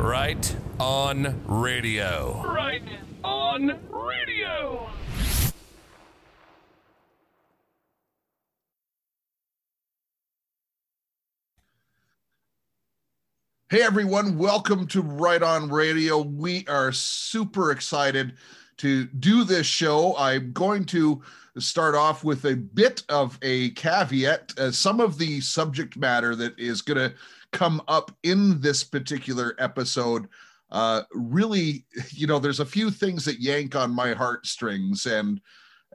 Right on radio. Right on radio. Hey everyone, welcome to Right On Radio. We are super excited to do this show. I'm going to start off with a bit of a caveat. Uh, some of the subject matter that is going to come up in this particular episode uh, really, you know, there's a few things that yank on my heartstrings, and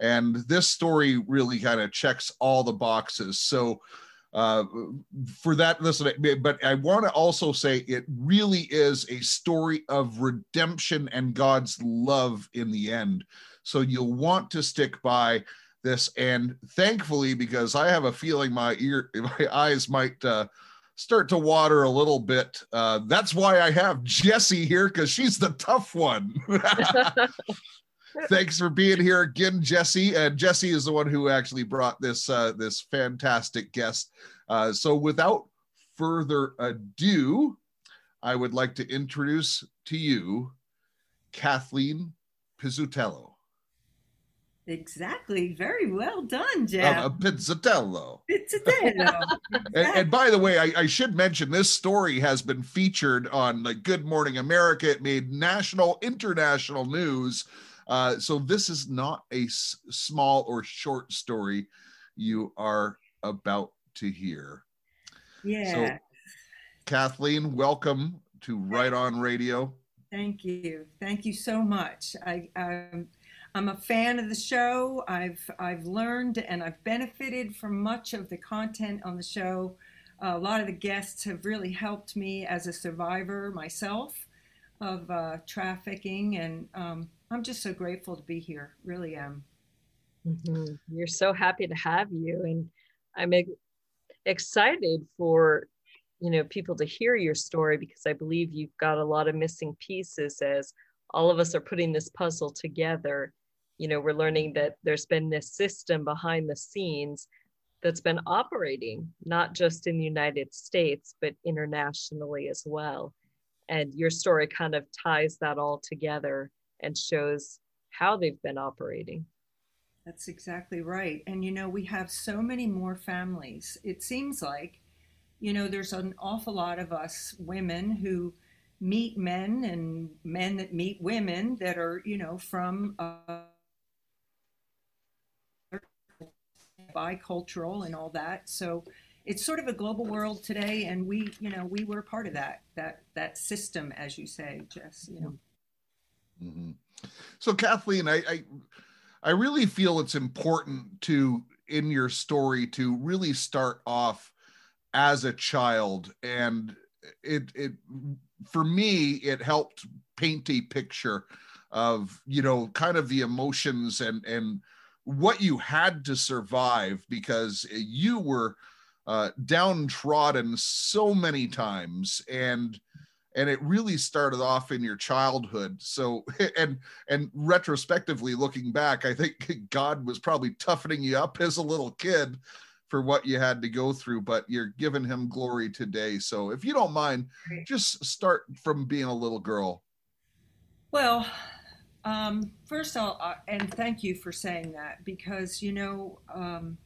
and this story really kind of checks all the boxes. So uh, for that, listen, but I want to also say it really is a story of redemption and God's love in the end. So you'll want to stick by this. And thankfully, because I have a feeling my ear, my eyes might uh, start to water a little bit. Uh, that's why I have Jessie here because she's the tough one. Thanks for being here again, Jessie. And Jessie is the one who actually brought this uh, this fantastic guest. Uh, so, without further ado, I would like to introduce to you Kathleen Pizzutello. Exactly. Very well done, Jeff. Uh, Pizzatello. Pizzatello. And, and, by the way, I, I, should mention this story has been featured on like Good Morning America. It made national, international news. Uh, so this is not a s- small or short story you are about to hear. Yeah. So, Kathleen, welcome to Right On Radio. Thank you. Thank you so much. I, I'm, I'm a fan of the show. I've I've learned and I've benefited from much of the content on the show. A lot of the guests have really helped me as a survivor myself of uh, trafficking, and um, I'm just so grateful to be here. Really am. Mm-hmm. You're so happy to have you, and I'm excited for you know people to hear your story because I believe you've got a lot of missing pieces as all of us are putting this puzzle together. You know, we're learning that there's been this system behind the scenes that's been operating not just in the United States but internationally as well. And your story kind of ties that all together and shows how they've been operating. That's exactly right. And you know, we have so many more families. It seems like, you know, there's an awful lot of us women who meet men and men that meet women that are, you know, from uh, bicultural and all that. So it's sort of a global world today, and we, you know, we were part of that that that system, as you say, Jess. You know. Mm-hmm. So Kathleen, I, I I really feel it's important to in your story to really start off as a child and it it for me it helped paint a picture of you know kind of the emotions and and what you had to survive because you were uh, downtrodden so many times and and it really started off in your childhood. So and and retrospectively looking back i think god was probably toughening you up as a little kid for what you had to go through but you're giving him glory today. So if you don't mind just start from being a little girl. Well um, first all uh, and thank you for saying that because you know um,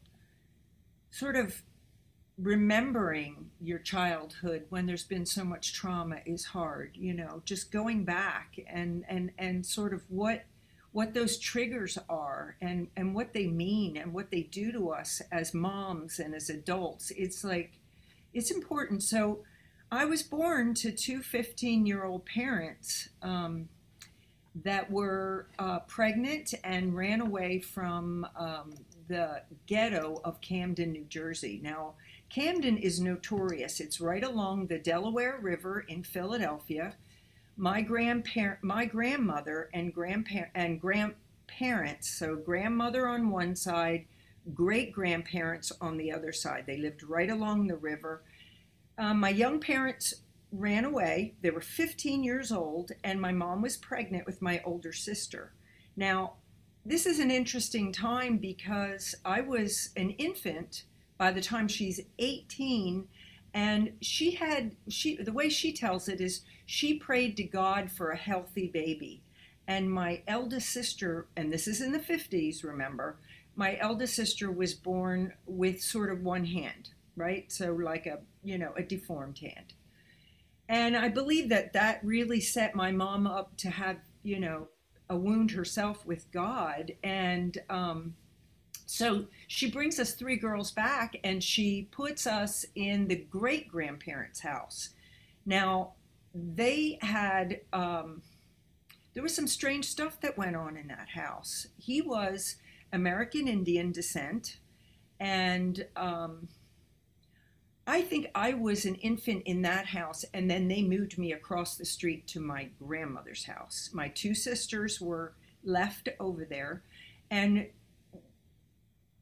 sort of remembering your childhood when there's been so much trauma is hard you know just going back and and and sort of what what those triggers are and and what they mean and what they do to us as moms and as adults. It's like it's important. So i was born to two 15 year old parents um, that were uh, pregnant and ran away from um, the ghetto of camden new jersey now Camden is notorious. It's right along the Delaware River in Philadelphia. My grandparent, my grandmother and grandparent and grandparents, so grandmother on one side, great grandparents on the other side. They lived right along the river. Um, my young parents ran away. They were 15 years old, and my mom was pregnant with my older sister. Now, this is an interesting time because I was an infant by the time she's 18 And she had she the way she tells it is she prayed to God for a healthy baby. And my eldest sister, and this is in the 50s, remember, my eldest sister was born with sort of one hand, right? So like a, you know, a deformed hand. And I believe that that really set my mom up to have, you know, a wound herself with God. And um, so she brings us three girls back and she puts us in the great grandparents' house. Now, they had, um, there was some strange stuff that went on in that house. He was American Indian descent, and um, I think I was an infant in that house, and then they moved me across the street to my grandmother's house. My two sisters were left over there, and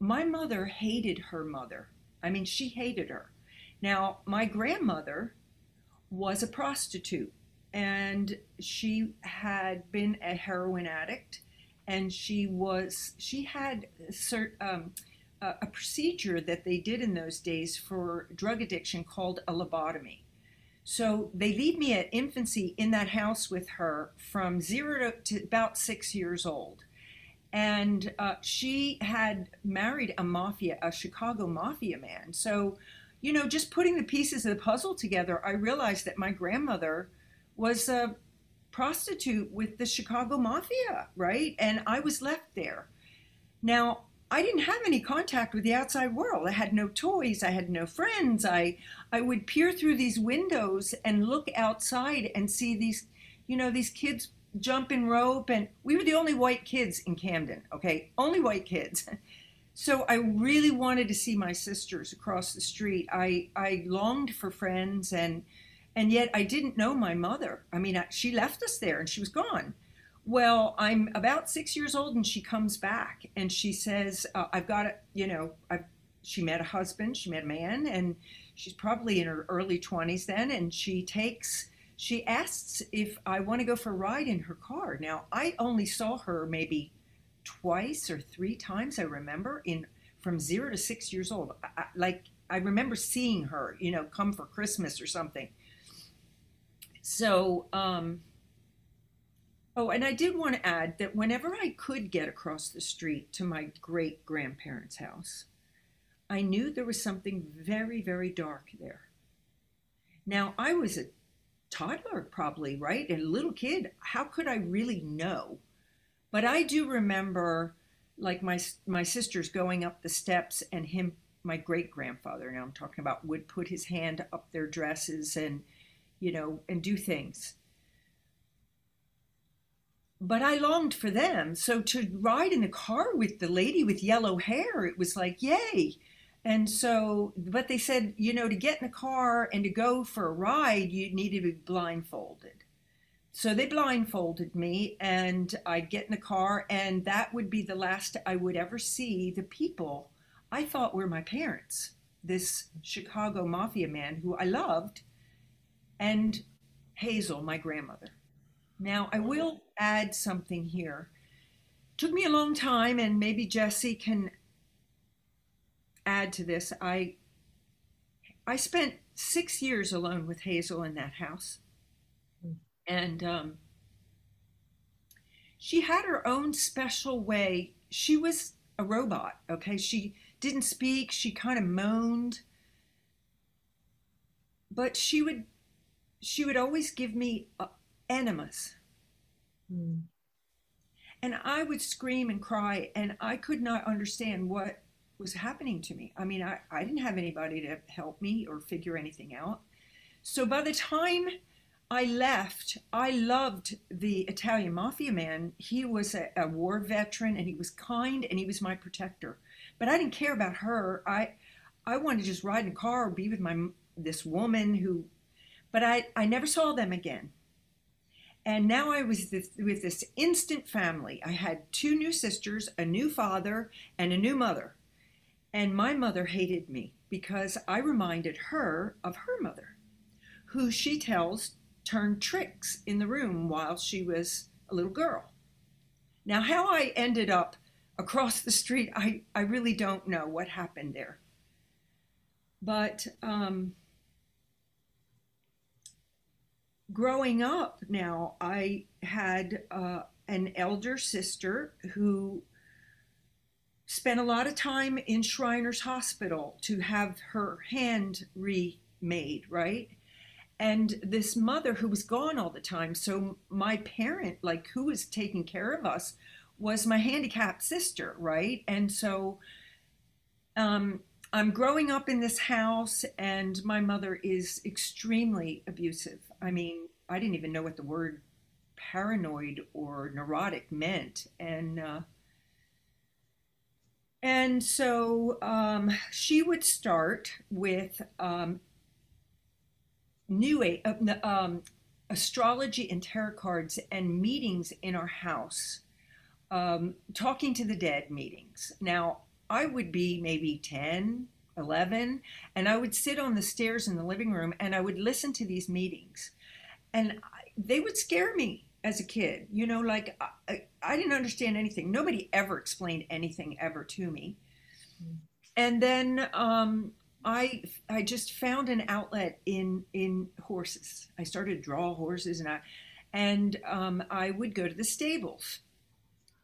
my mother hated her mother. I mean, she hated her. Now, my grandmother was a prostitute, and she had been a heroin addict and she was she had cert, um, a, procedure that they did in those days for drug addiction called a lobotomy. So they leave me at infancy in that house with her from zero to, to about six years old. And uh, she had married a mafia, a Chicago mafia man. So, you know, just putting the pieces of the puzzle together, I realized that my grandmother was a prostitute with the Chicago Mafia, right? And I was left there. Now, I didn't have any contact with the outside world. I had no toys, I had no friends. I I would peer through these windows and look outside and see these, you know, these kids jump in rope and we were the only white kids in Camden, okay? Only white kids. So I really wanted to see my sisters across the street. I I longed for friends and and yet I didn't know my mother. I mean, she left us there and she was gone. Well, I'm about six years old and she comes back and she says, uh, I've got a, you know, I've, she met a husband, she met a man, and she's probably in her early 20s then. And she takes, she asks if I want to go for a ride in her car. Now, I only saw her maybe twice or three times, I remember, in from zero to six years old. I, like, I remember seeing her, you know, come for Christmas or something. So, um, oh, and I did want to add that whenever I could get across the street to my great grandparents' house, I knew there was something very, very dark there. Now, I was a toddler, probably, right? And a little kid. How could I really know? But I do remember, like my my sisters going up the steps, and him, my great grandfather. Now I'm talking about, would put his hand up their dresses and you know, and do things. But I longed for them. So to ride in the car with the lady with yellow hair, it was like, yay. And so, but they said, you know, to get in the car and to go for a ride, you needed to be blindfolded. So they blindfolded me, and I'd get in the car, and that would be the last I would ever see the people I thought were my parents. This Chicago mafia man who I loved, and Hazel, my grandmother. Now, I will add something here. Took me a long time, and maybe Jesse can add to this. I I spent six years alone with Hazel in that house, and um, she had her own special way. She was a robot. Okay, she didn't speak. She kind of moaned, but she would she would always give me enemas. Mm. And I would scream and cry, and I could not understand what was happening to me. I mean, I, I didn't have anybody to help me or figure anything out. So by the time I left, I loved the Italian mafia man. He was a, a war veteran and he was kind and he was my protector. But I didn't care about her. I I wanted to just ride in a car or be with my this woman who but I, I never saw them again. And now I was with this instant family. I had two new sisters, a new father, and a new mother. And my mother hated me because I reminded her of her mother, who she tells turned tricks in the room while she was a little girl. Now, how I ended up across the street, I, I really don't know what happened there. But um, growing up now, I had uh, an elder sister who spent a lot of time in Shriners Hospital to have her hand remade, right? And this mother who was gone all the time. So my parent, like who was taking care of us, was my handicapped sister, right? And so um, I'm growing up in this house, and my mother is extremely abusive. I mean, I didn't even know what the word paranoid or neurotic meant, and uh, and so um, she would start with um, new uh, um, astrology and tarot cards and meetings in our house, um, talking to the dead meetings. Now, I would be maybe 10, 11, and I would sit on the stairs in the living room and I would listen to these meetings. And I, they would scare me as a kid. You know, like I, I didn't understand anything. Nobody ever explained anything ever to me. And then um, I I just found an outlet in in horses. I started to draw horses, and I and um, I would go to the stables.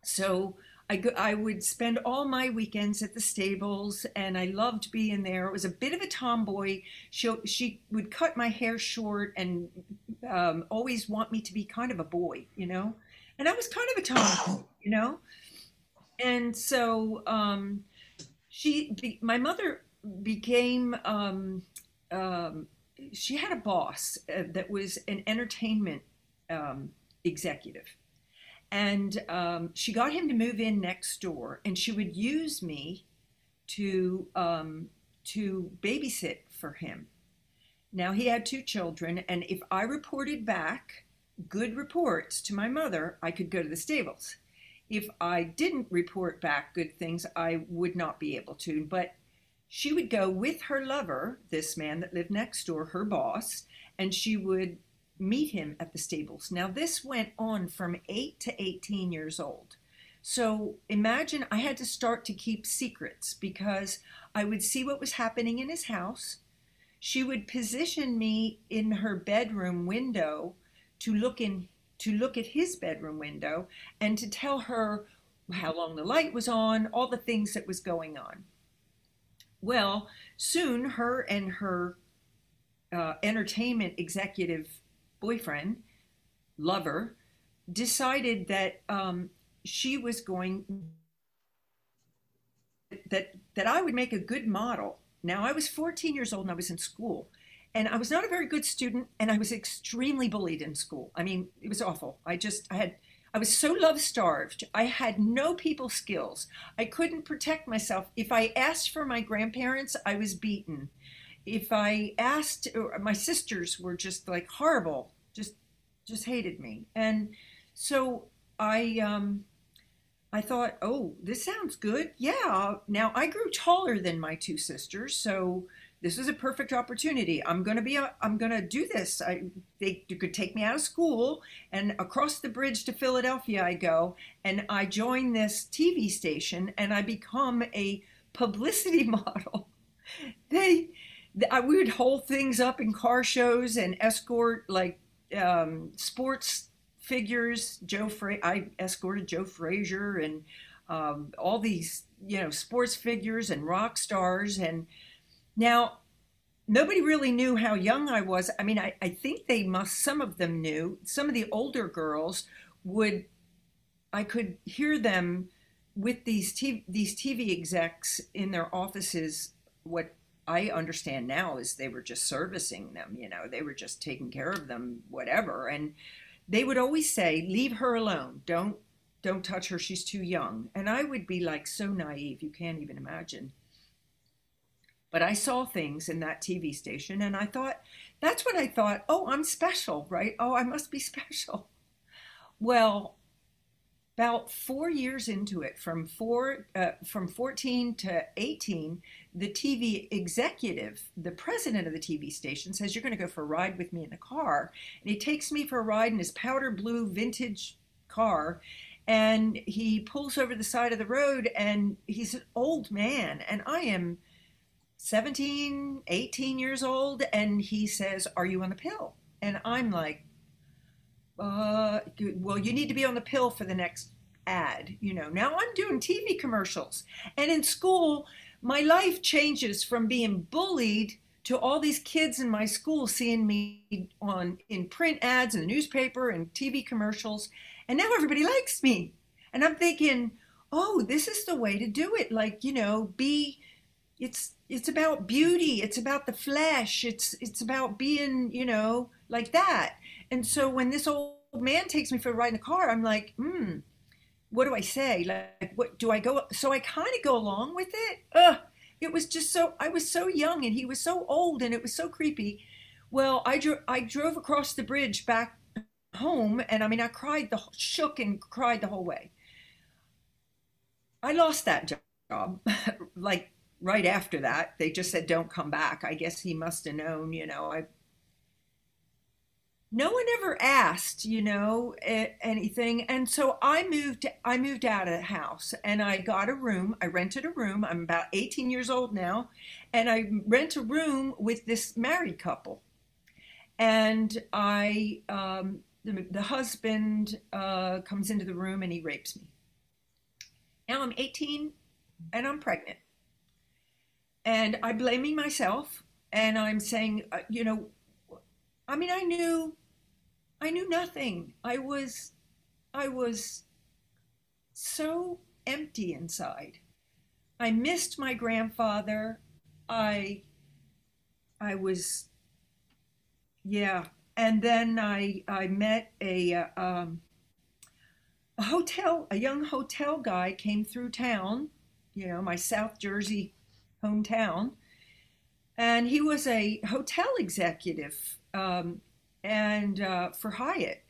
So I, go, I would spend all my weekends at the stables and I loved being there. It was a bit of a tomboy. She, she would cut my hair short and um, always want me to be kind of a boy, you know? And I was kind of a tomboy, you know? And so um, she, my mother became, um, um, she had a boss uh, that was an entertainment um, executive and um, she got him to move in next door, and she would use me to um, to babysit for him. Now he had two children, and if I reported back good reports to my mother, I could go to the stables. If I didn't report back good things, I would not be able to. But she would go with her lover, this man that lived next door, her boss, and she would meet him at the stables. Now, this went on from 8 to 18 years old. So imagine I had to start to keep secrets because I would see what was happening in his house. She would position me in her bedroom window to look in to look at his bedroom window and to tell her how long the light was on, all the things that was going on. Well, soon her and her uh, entertainment executive boyfriend, lover, decided that um, she was going that that I would make a good model. Now I was 14 years old and I was in school, and I was not a very good student, and I was extremely bullied in school. I mean, it was awful. I just I had I was so love starved. I had no people skills. I couldn't protect myself. If I asked for my grandparents, I was beaten. If I asked, my sisters were just like horrible just just hated me. And so I um I thought, "Oh, this sounds good. Yeah." Now I grew taller than my two sisters, so this is a perfect opportunity. I'm to be a, I'm to do this. I they could take me out of school and across the bridge to Philadelphia I go and I join this TV station and I become a publicity model. They I we would hold things up in car shows and escort like um, sports figures. Joe Fra- I escorted Joe Frazier and um, all these, you know, sports figures and rock stars. And now nobody really knew how young I was. I mean, I, I think they must, some of them knew. Some of the older girls would, I could hear them with these TV, these TV execs in their offices, what I understand now is they were just servicing them, you know, they were just taking care of them, whatever. And they would always say, leave her alone. Don't don't touch her. She's too young. And I would be like so naive, you can't even imagine. But I saw things in that TV station and I thought, that's what I thought. Oh, I'm special, right? Oh, I must be special. Well, about four years into it, from four, uh, from 14 to 18, the TV executive, the president of the TV station, says, You're going to go for a ride with me in the car. And he takes me for a ride in his powder blue vintage car. And he pulls over the side of the road, and he's an old man. And I am 17, 18 years old. And he says, Are you on the pill? And I'm like, uh, well, you need to be on the pill for the next ad. You know, now I'm doing TV commercials. And in school, my life changes from being bullied to all these kids in my school seeing me on in print ads in the newspaper and TV commercials. And now everybody likes me. And I'm thinking, oh, this is the way to do it. Like, you know, be it's it's about beauty, it's about the flesh, it's it's about being, you know, like that. And so when this old man takes me for a ride in the car, I'm like, hmm, what do I say? Like, what do I go? So I kind of go along with it. Ugh, it was just so, I was so young and he was so old and it was so creepy. Well, I, dro- I drove across the bridge back home and I mean, I cried, the shook and cried the whole way. I lost that job like right after that. They just said, don't come back. I guess he must have known, you know, I no one ever asked you know anything. And so i moved i moved out of the house and i got a room. I rented a room. I'm about 18 years old now. And i rent a room with this married couple. And i um, the, the, husband uh, comes into the room and he rapes me. Now i'm 18 and i'm pregnant. And i'm blaming myself and i'm saying uh, you know I mean, I knew I knew nothing. I was, I was so empty inside. I missed my grandfather. I, I was, yeah. And then I, I met a, uh, um, a hotel, a young hotel guy came through town, you know, my South Jersey hometown, and he was a hotel executive. Um, and uh, for Hyatt.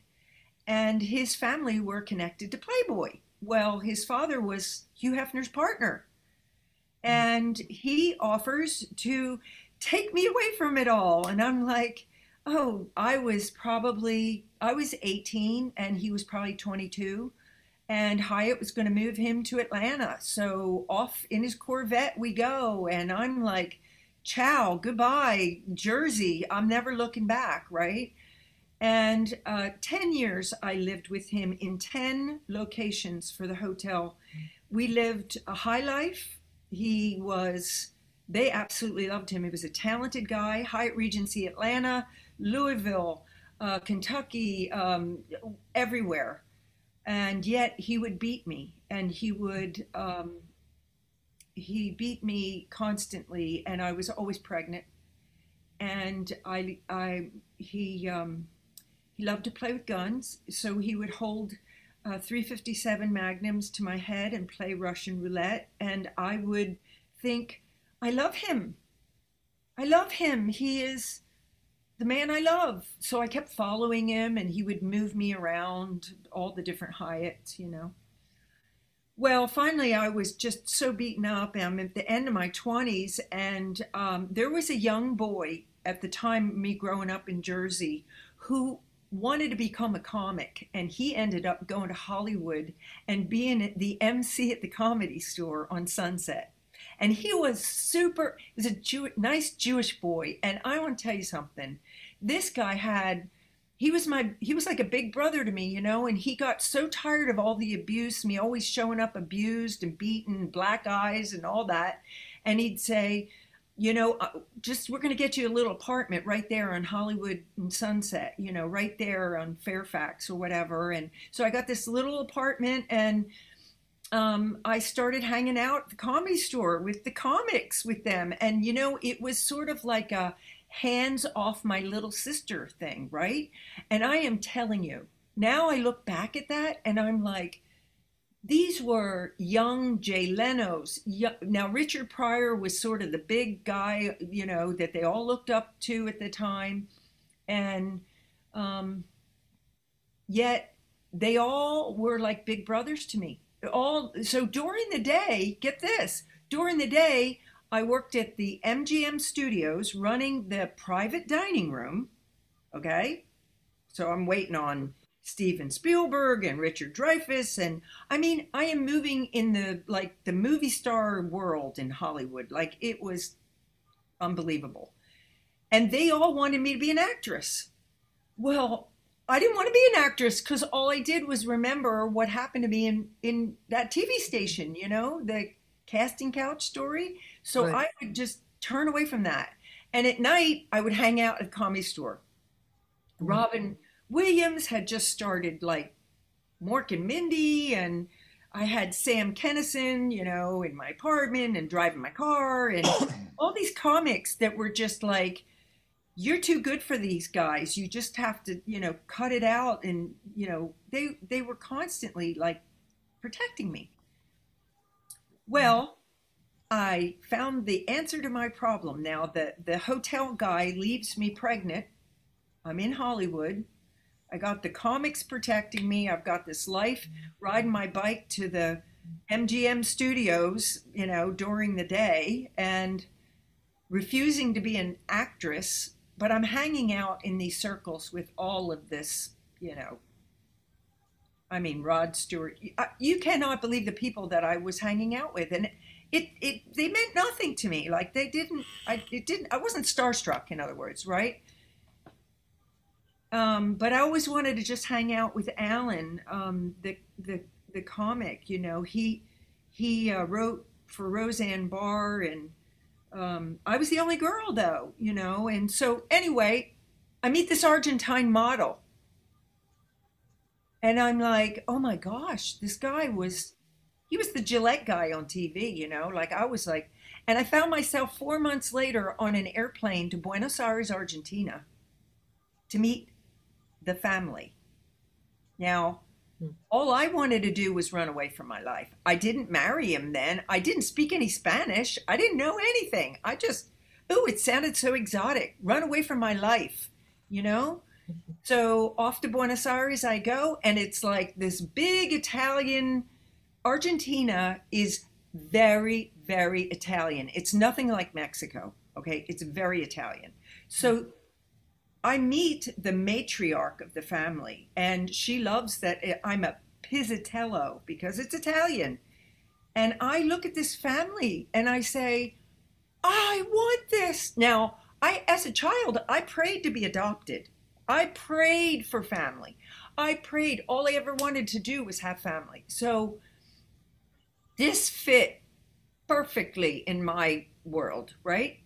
And his family were connected to Playboy. Well, his father was Hugh Hefner's partner. And he offers to take me away from it all. And I'm like, oh, I was probably, I was 18 and he was probably 22. And Hyatt was going to move him to Atlanta. So off in his Corvette we go. And I'm like, ciao, goodbye, Jersey. I'm never looking back, right? And uh, 10 years I lived with him in 10 locations for the hotel. We lived a high life. He was, they absolutely loved him. He was a talented guy. Hyatt Regency Atlanta, Louisville, uh, Kentucky, um, everywhere. And yet he would beat me and he would, um, he beat me constantly and I was always pregnant. And I, I, he, um, he loved to play with guns, so he would hold uh, 357 magnums to my head and play Russian roulette. And I would think, I love him. I love him. He is the man I love. So I kept following him and he would move me around all the different Hyatts, you know. Well, finally, I was just so beaten up. I'm at the end of my 20s, and um, there was a young boy at the time, me growing up in Jersey, who wanted to become a comic and he ended up going to Hollywood and being the MC at the comedy store on Sunset. And he was super, he was a Jew, nice Jewish boy. And I want to tell you something. This guy had, he was my, he was like a big brother to me, you know, and he got so tired of all the abuse, me always showing up abused and beaten, black eyes and all that. And he'd say, you know, uh, just we're going to get you a little apartment right there on Hollywood and Sunset, you know, right there on Fairfax or whatever. And so I got this little apartment and um, I started hanging out the comedy store with the comics with them. And, you know, it was sort of like a hands off my little sister thing, right? And I am telling you, now I look back at that and I'm like, these were young Jay Leno's. Now, Richard Pryor was sort of the big guy, you know, that they all looked up to at the time. And um, yet they all were like big brothers to me. All so during the day, get this, during the day, I worked at the MGM studios running the private dining room. Okay. So I'm waiting on Steven Spielberg and Richard Dreyfuss and I mean I am moving in the like the movie star world in Hollywood like it was unbelievable. And they all wanted me to be an actress. Well, I didn't want to be an actress because all I did was remember what happened to me in in that TV station. You know, the casting couch story. So Right. I would just turn away from that. And at night, I would hang out at Comedy Store. Mm-hmm. Robin Williams had just started like Mork and Mindy, and I had Sam Kinison, you know, in my apartment and driving my car, and all these comics that were just like, you're too good for these guys. You just have to, you know, cut it out. And, you know, they they were constantly like protecting me. Well, I found the answer to my problem now. The the hotel guy leaves me pregnant. I'm in Hollywood. I got the comics protecting me. I've got this life riding my bike to the MGM studios, you know, during the day and refusing to be an actress, but I'm hanging out in these circles with all of this, you know. I mean, Rod Stewart. You- uh, You cannot believe the people that I was hanging out with, and it it they meant nothing to me. Like they didn't. I it didn't. I wasn't starstruck. In other words, right? Um, but I always wanted to just hang out with Alan, um, the the the comic. You know, he he uh, wrote for Roseanne Barr, and um, I was the only girl, though. You know, and so anyway, I meet this Argentine model, and I'm like, oh my gosh, this guy was he was the Gillette guy on TV. You know, like I was like, and I found myself four months later on an airplane to Buenos Aires, Argentina, to meet the family. Now, hmm. all I wanted to do was run away from my life. I didn't marry him then. I didn't speak any Spanish. I didn't know anything. I just, ooh, it sounded so exotic. Run away from my life, you know? So off to Buenos Aires I go, and it's like this big Italian. Argentina is very, very Italian. It's nothing like Mexico, okay? It's very Italian. So I meet the matriarch of the family, and she loves that I'm a pizzatello because it's Italian. And I look at this family and I say, I want this. Now, I, as a child, I prayed to be adopted. I prayed for family. I prayed. All I ever wanted to do was have family. So this fit perfectly in my world, right?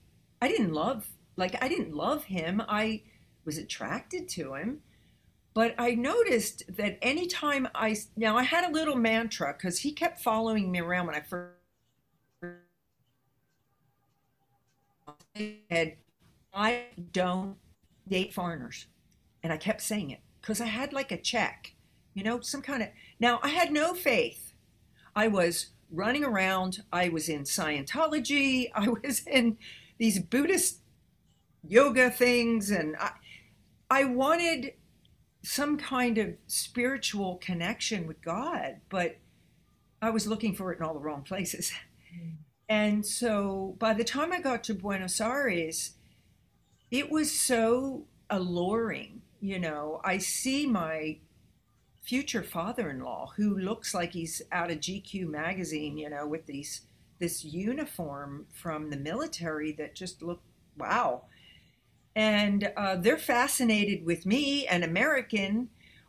I didn't love, like, I didn't love him. I was attracted to him. But I noticed that anytime I, now I had a little mantra because he kept following me around when I first said, I don't date foreigners. And I kept saying it because I had like a check, you know, some kind of. Now, I had no faith. I was running around. I was in Scientology. I was in these Buddhist yoga things. And I, I wanted some kind of spiritual connection with God, but I was looking for it in all the wrong places. Hmm. And so by the time I got to Buenos Aires, it was so alluring. You know, I see my future father-in-law who looks like he's out of GQ magazine, you know, with these this uniform from the military that just looked wow. And uh, they're fascinated with me, an American.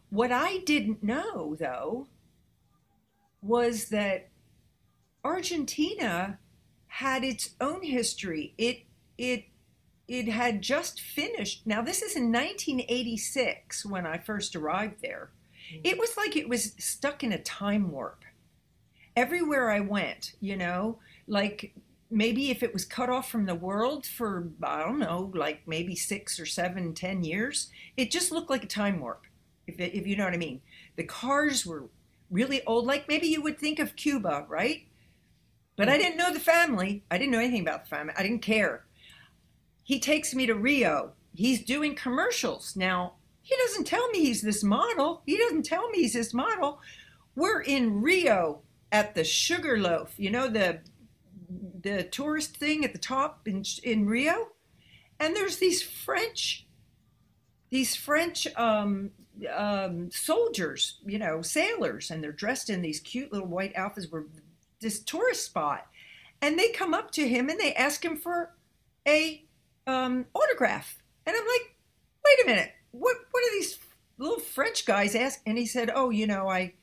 What I didn't know, though, was that Argentina had its own history. It it it had just finished. Now this is in 1986 when I first arrived there. It was like it was stuck in a time warp. Everywhere I went, you know, like maybe if it was cut off from the world for I don't know, like maybe six or seven, ten years, it just looked like a time warp. If it, if you know what I mean, the cars were really old, like maybe you would think of Cuba, right? But I didn't know the family. I didn't know anything about the family. I didn't care. He takes me to Rio. He's doing commercials. Now, he doesn't tell me he's this model. He doesn't tell me he's this model. We're in Rio at the Sugarloaf, you know, the the tourist thing at the top in in Rio. And there's these French these French um, um, soldiers, you know, sailors, and they're dressed in these cute little white outfits. We're this tourist spot, and they come up to him and they ask him for a um, autograph, and I'm like, wait a minute, what what are these little French guys ask? and he said, "Oh, you know, I,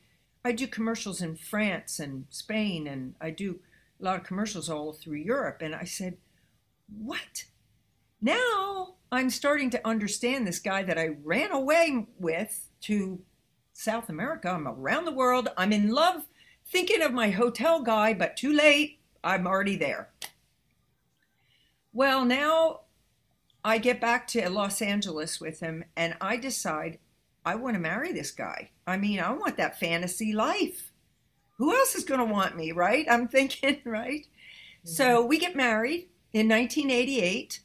I do commercials in France and Spain, and I do a lot of commercials all through Europe." And I said, "What?" Now I'm starting to understand this guy that I ran away with to South America. I'm around the world. I'm in love, thinking of my hotel guy, but too late. I'm already there. Well, now I get back to Los Angeles with him and I decide I want to marry this guy. I mean, I want that fantasy life. Who else is going to want me, right? I'm thinking, right? Mm-hmm. So we get married in 1988.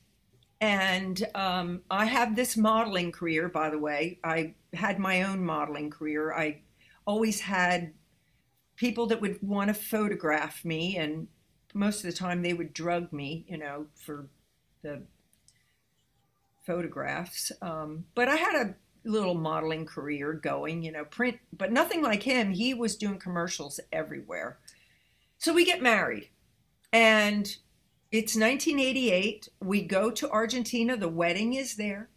And um, I have this modeling career, by the way. I had my own modeling career. I always had people that would want to photograph me, and most of the time they would drug me, you know, for the photographs. Um, but I had a little modeling career going, you know, print, but nothing like him. He was doing commercials everywhere. So we get married, and it's 1988. We go to Argentina. The wedding is there.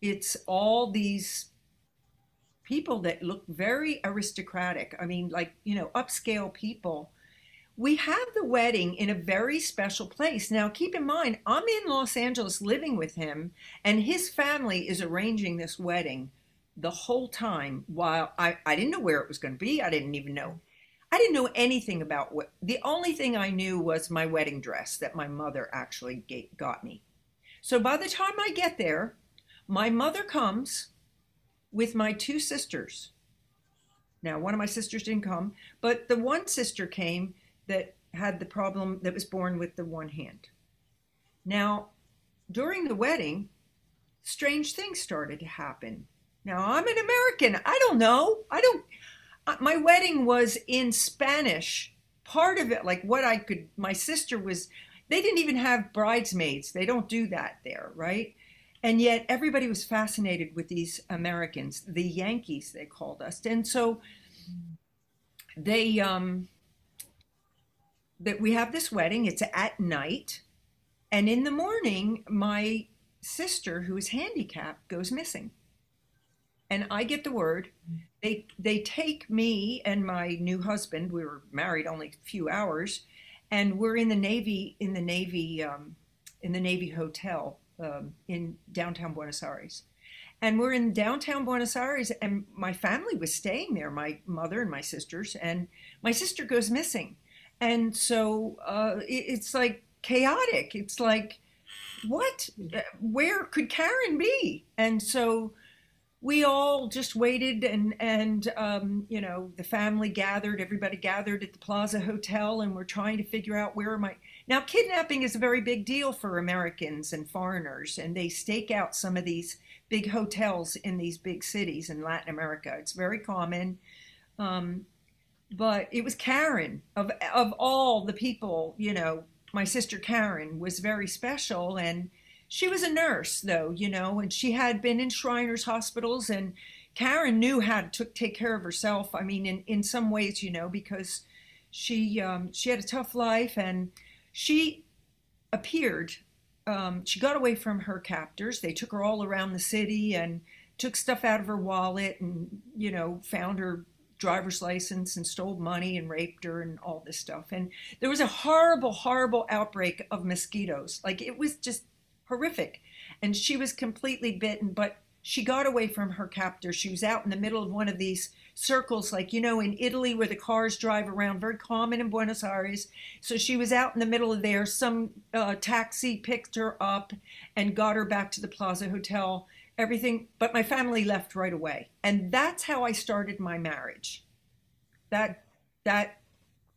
It's all these people that look very aristocratic. I mean, like, you know, upscale people. We have the wedding in a very special place. Now, keep in mind, I'm in Los Angeles living with him, and his family is arranging this wedding the whole time while I, I didn't know where it was going to be. I didn't even know I didn't know anything about what the only thing I knew was my wedding dress that my mother actually got me. So by the time I get there, my mother comes with my two sisters. Now, one of my sisters didn't come, but the one sister came that had the problem that was born with the one hand. Now, during the wedding, strange things started to happen. Now, I'm an American. I don't know. I don't uh, my wedding was in Spanish. Part of it, like what I could, my sister was, they didn't even have bridesmaids. They don't do that there, right? And yet everybody was fascinated with these Americans, the Yankees, they called us. And so they, um, that we have this wedding, it's at night. And in the morning, my sister, who is handicapped, goes missing. And I get the word they they take me and my new husband. We were married only a few hours, and we're in the Navy in the Navy um, in the Navy hotel um, in downtown Buenos Aires. And we're in downtown Buenos Aires, and my family was staying there, my mother and my sisters, and my sister goes missing. And so uh, it, it's like chaotic. It's like, what? Where could Karen be? And so we all just waited and and um, you know the family gathered everybody gathered at the plaza hotel and we're trying to figure out where am i now kidnapping is a very big deal for americans and foreigners and they stake out some of these big hotels in these big cities in latin america it's very common um, but it was karen of of all the people you know my sister karen was very special and she was a nurse, though, you know, and she had been in Shriners hospitals, and Karen knew how to take care of herself. I mean, in, in some ways, you know, because she um, she had a tough life, and she appeared. Um, she got away from her captors. They took her all around the city and took stuff out of her wallet, and you know, found her driver's license and stole money and raped her and all this stuff. And there was a horrible, horrible outbreak of mosquitoes. Like it was just horrific. And she was completely bitten, but she got away from her captor. She was out in the middle of one of these circles, like, you know, in Italy where the cars drive around, very common in Buenos Aires. So she was out in the middle of there. Some uh, taxi picked her up and got her back to the Plaza Hotel. Everything, but my family left right away. And that's how I started my marriage. That, that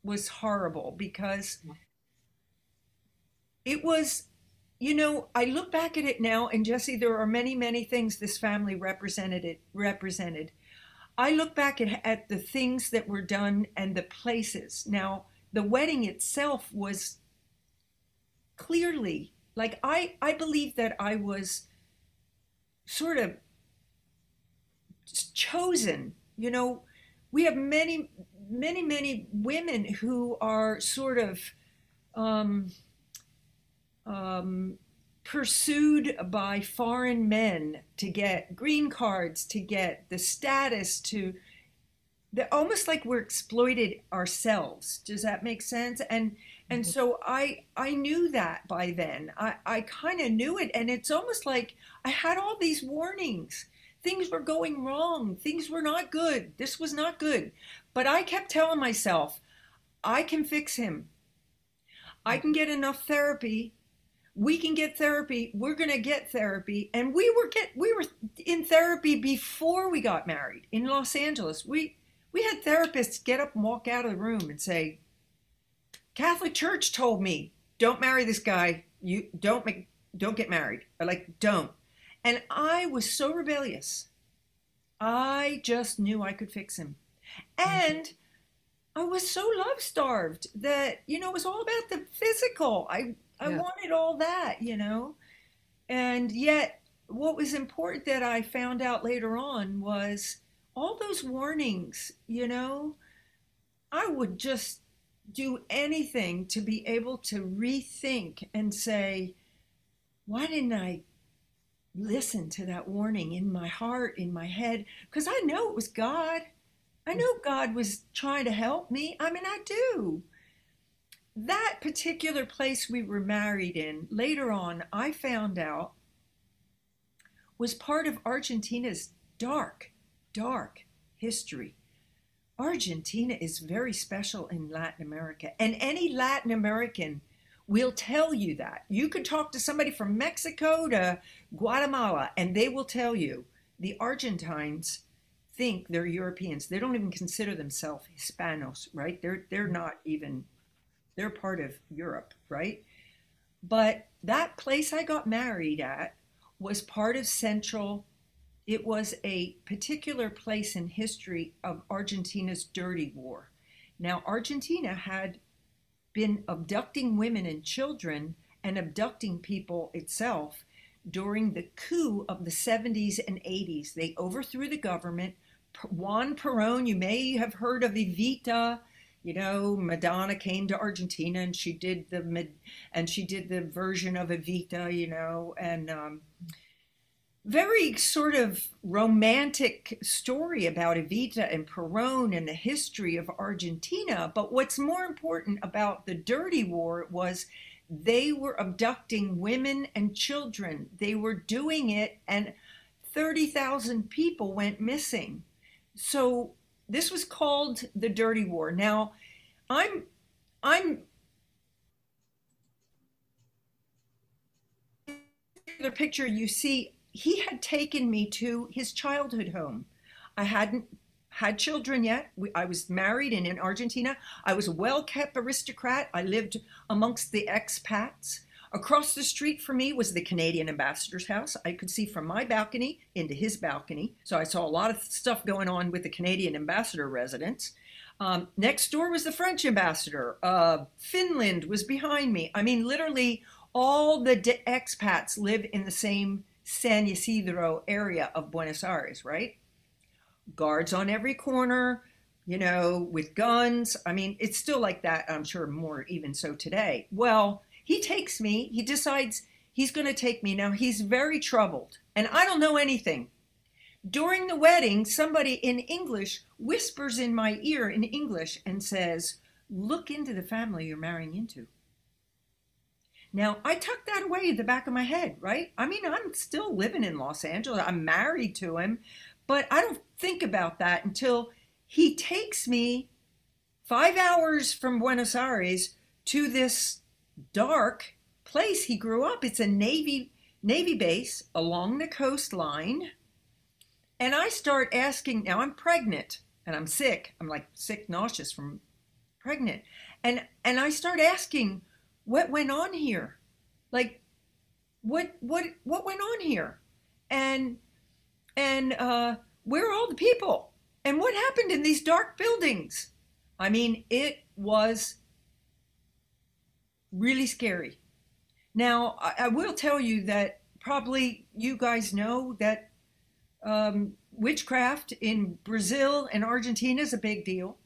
was horrible because it was you know, I look back at it now, and Jesse, there are many, many things this family represented. It represented. I look back at, at the things that were done and the places. Now, the wedding itself was clearly like I. I believe that I was sort of chosen. You know, we have many, many, many women who are sort of. Um, um, pursued by foreign men to get green cards, to get the status, to almost like we're exploited ourselves. Does that make sense? And and so I I knew that by then. I, I kind of knew it, and it's almost like I had all these warnings. Things were going wrong. Things were not good. This was not good. But I kept telling myself, I can fix him. I can get enough therapy. We can get therapy. We're going to get therapy. And we were get we were in therapy before we got married in Los Angeles. We we had therapists get up and walk out of the room and say, Catholic Church told me, don't marry this guy. You don't make don't get married. Or like don't. And I was so rebellious. I just knew I could fix him. And I was so love starved that, you know, it was all about the physical. I I Yeah. wanted all that, you know. And yet what was important that I found out later on was all those warnings, you know, I would just do anything to be able to rethink and say, why didn't I listen to that warning in my heart, in my head? Because I know it was God. I know God was trying to help me. I mean, I do. That particular place we were married in, later on, I found out was part of Argentina's dark, dark history. Argentina is very special in Latin America, and any Latin American will tell you that. You could talk to somebody from Mexico to Guatemala, and they will tell you the Argentines think they're Europeans. They don't even consider themselves Hispanos, right? They're they're not even they're part of Europe, right? But that place I got married at was part of Central it was a particular place in history of Argentina's dirty war. Now, Argentina had been abducting women and children and abducting people itself during the coup of the 70s and 80s. They overthrew the government. Juan Perón, you may have heard of Evita. You know, Madonna came to Argentina and she did the and she did the version of Evita. You know, and um, very sort of romantic story about Evita and Perón and the history of Argentina. But what's more important about the Dirty War was they were abducting women and children. They were doing it, and 30,000 people went missing. So this was called the Dirty War. Now, I'm I'm the picture you see he had taken me to his childhood home. I hadn't had children yet. I was married and in Argentina. I was a well kept aristocrat. I lived amongst the expats. Across the street from me was the Canadian ambassador's house. I could see from my balcony into his balcony. So I saw a lot of stuff going on with the Canadian ambassador residence. Um, next door was the French ambassador. Uh, Finland was behind me. I mean, literally, all the expats live in the same San Isidro area of Buenos Aires, right? Guards on every corner, you know, with guns. I mean, it's still like that, I'm sure more even so today. Well, he takes me, he decides he's going to take me. Now, he's very troubled, and I don't know anything. During the wedding, somebody in English whispers in my ear in English and says, Look into the family you're marrying into. Now, I tucked that away in the back of my head, right? I mean, I'm still living in Los Angeles. I'm married to him, but I don't think about that until he takes me five hours from Buenos Aires to this dark place he grew up. It's a Navy Navy base along the coastline. And I start asking, now I'm pregnant and I'm sick. I'm like sick, nauseous from pregnant. And and I start asking, what went on here? Like what what what went on here? And and uh where are all the people? And what happened in these dark buildings? I mean it was really scary. Now i, I will tell you that probably you guys know that um, witchcraft in brazil and argentina is a big deal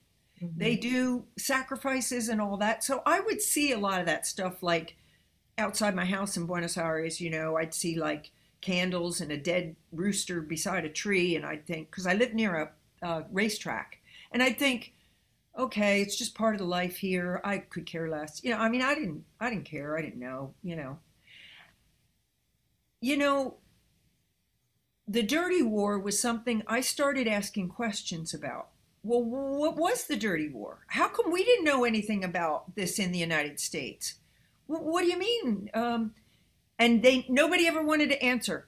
Mhm. they do sacrifices and all that. So I would see a lot of that stuff like outside my house in Buenos Aires, you know, I'd see like candles and a dead rooster beside a tree, and I'd think because I live near a uh, racetrack, and I'd think, okay, it's just part of the life here. I could care less. You know, I mean, I didn't, I didn't care. I didn't know. You know, you know, the dirty war was something I started asking questions about. Well, what was the dirty war? How come we didn't know anything about this in the United States? What do you mean? Um, and they nobody ever wanted to answer.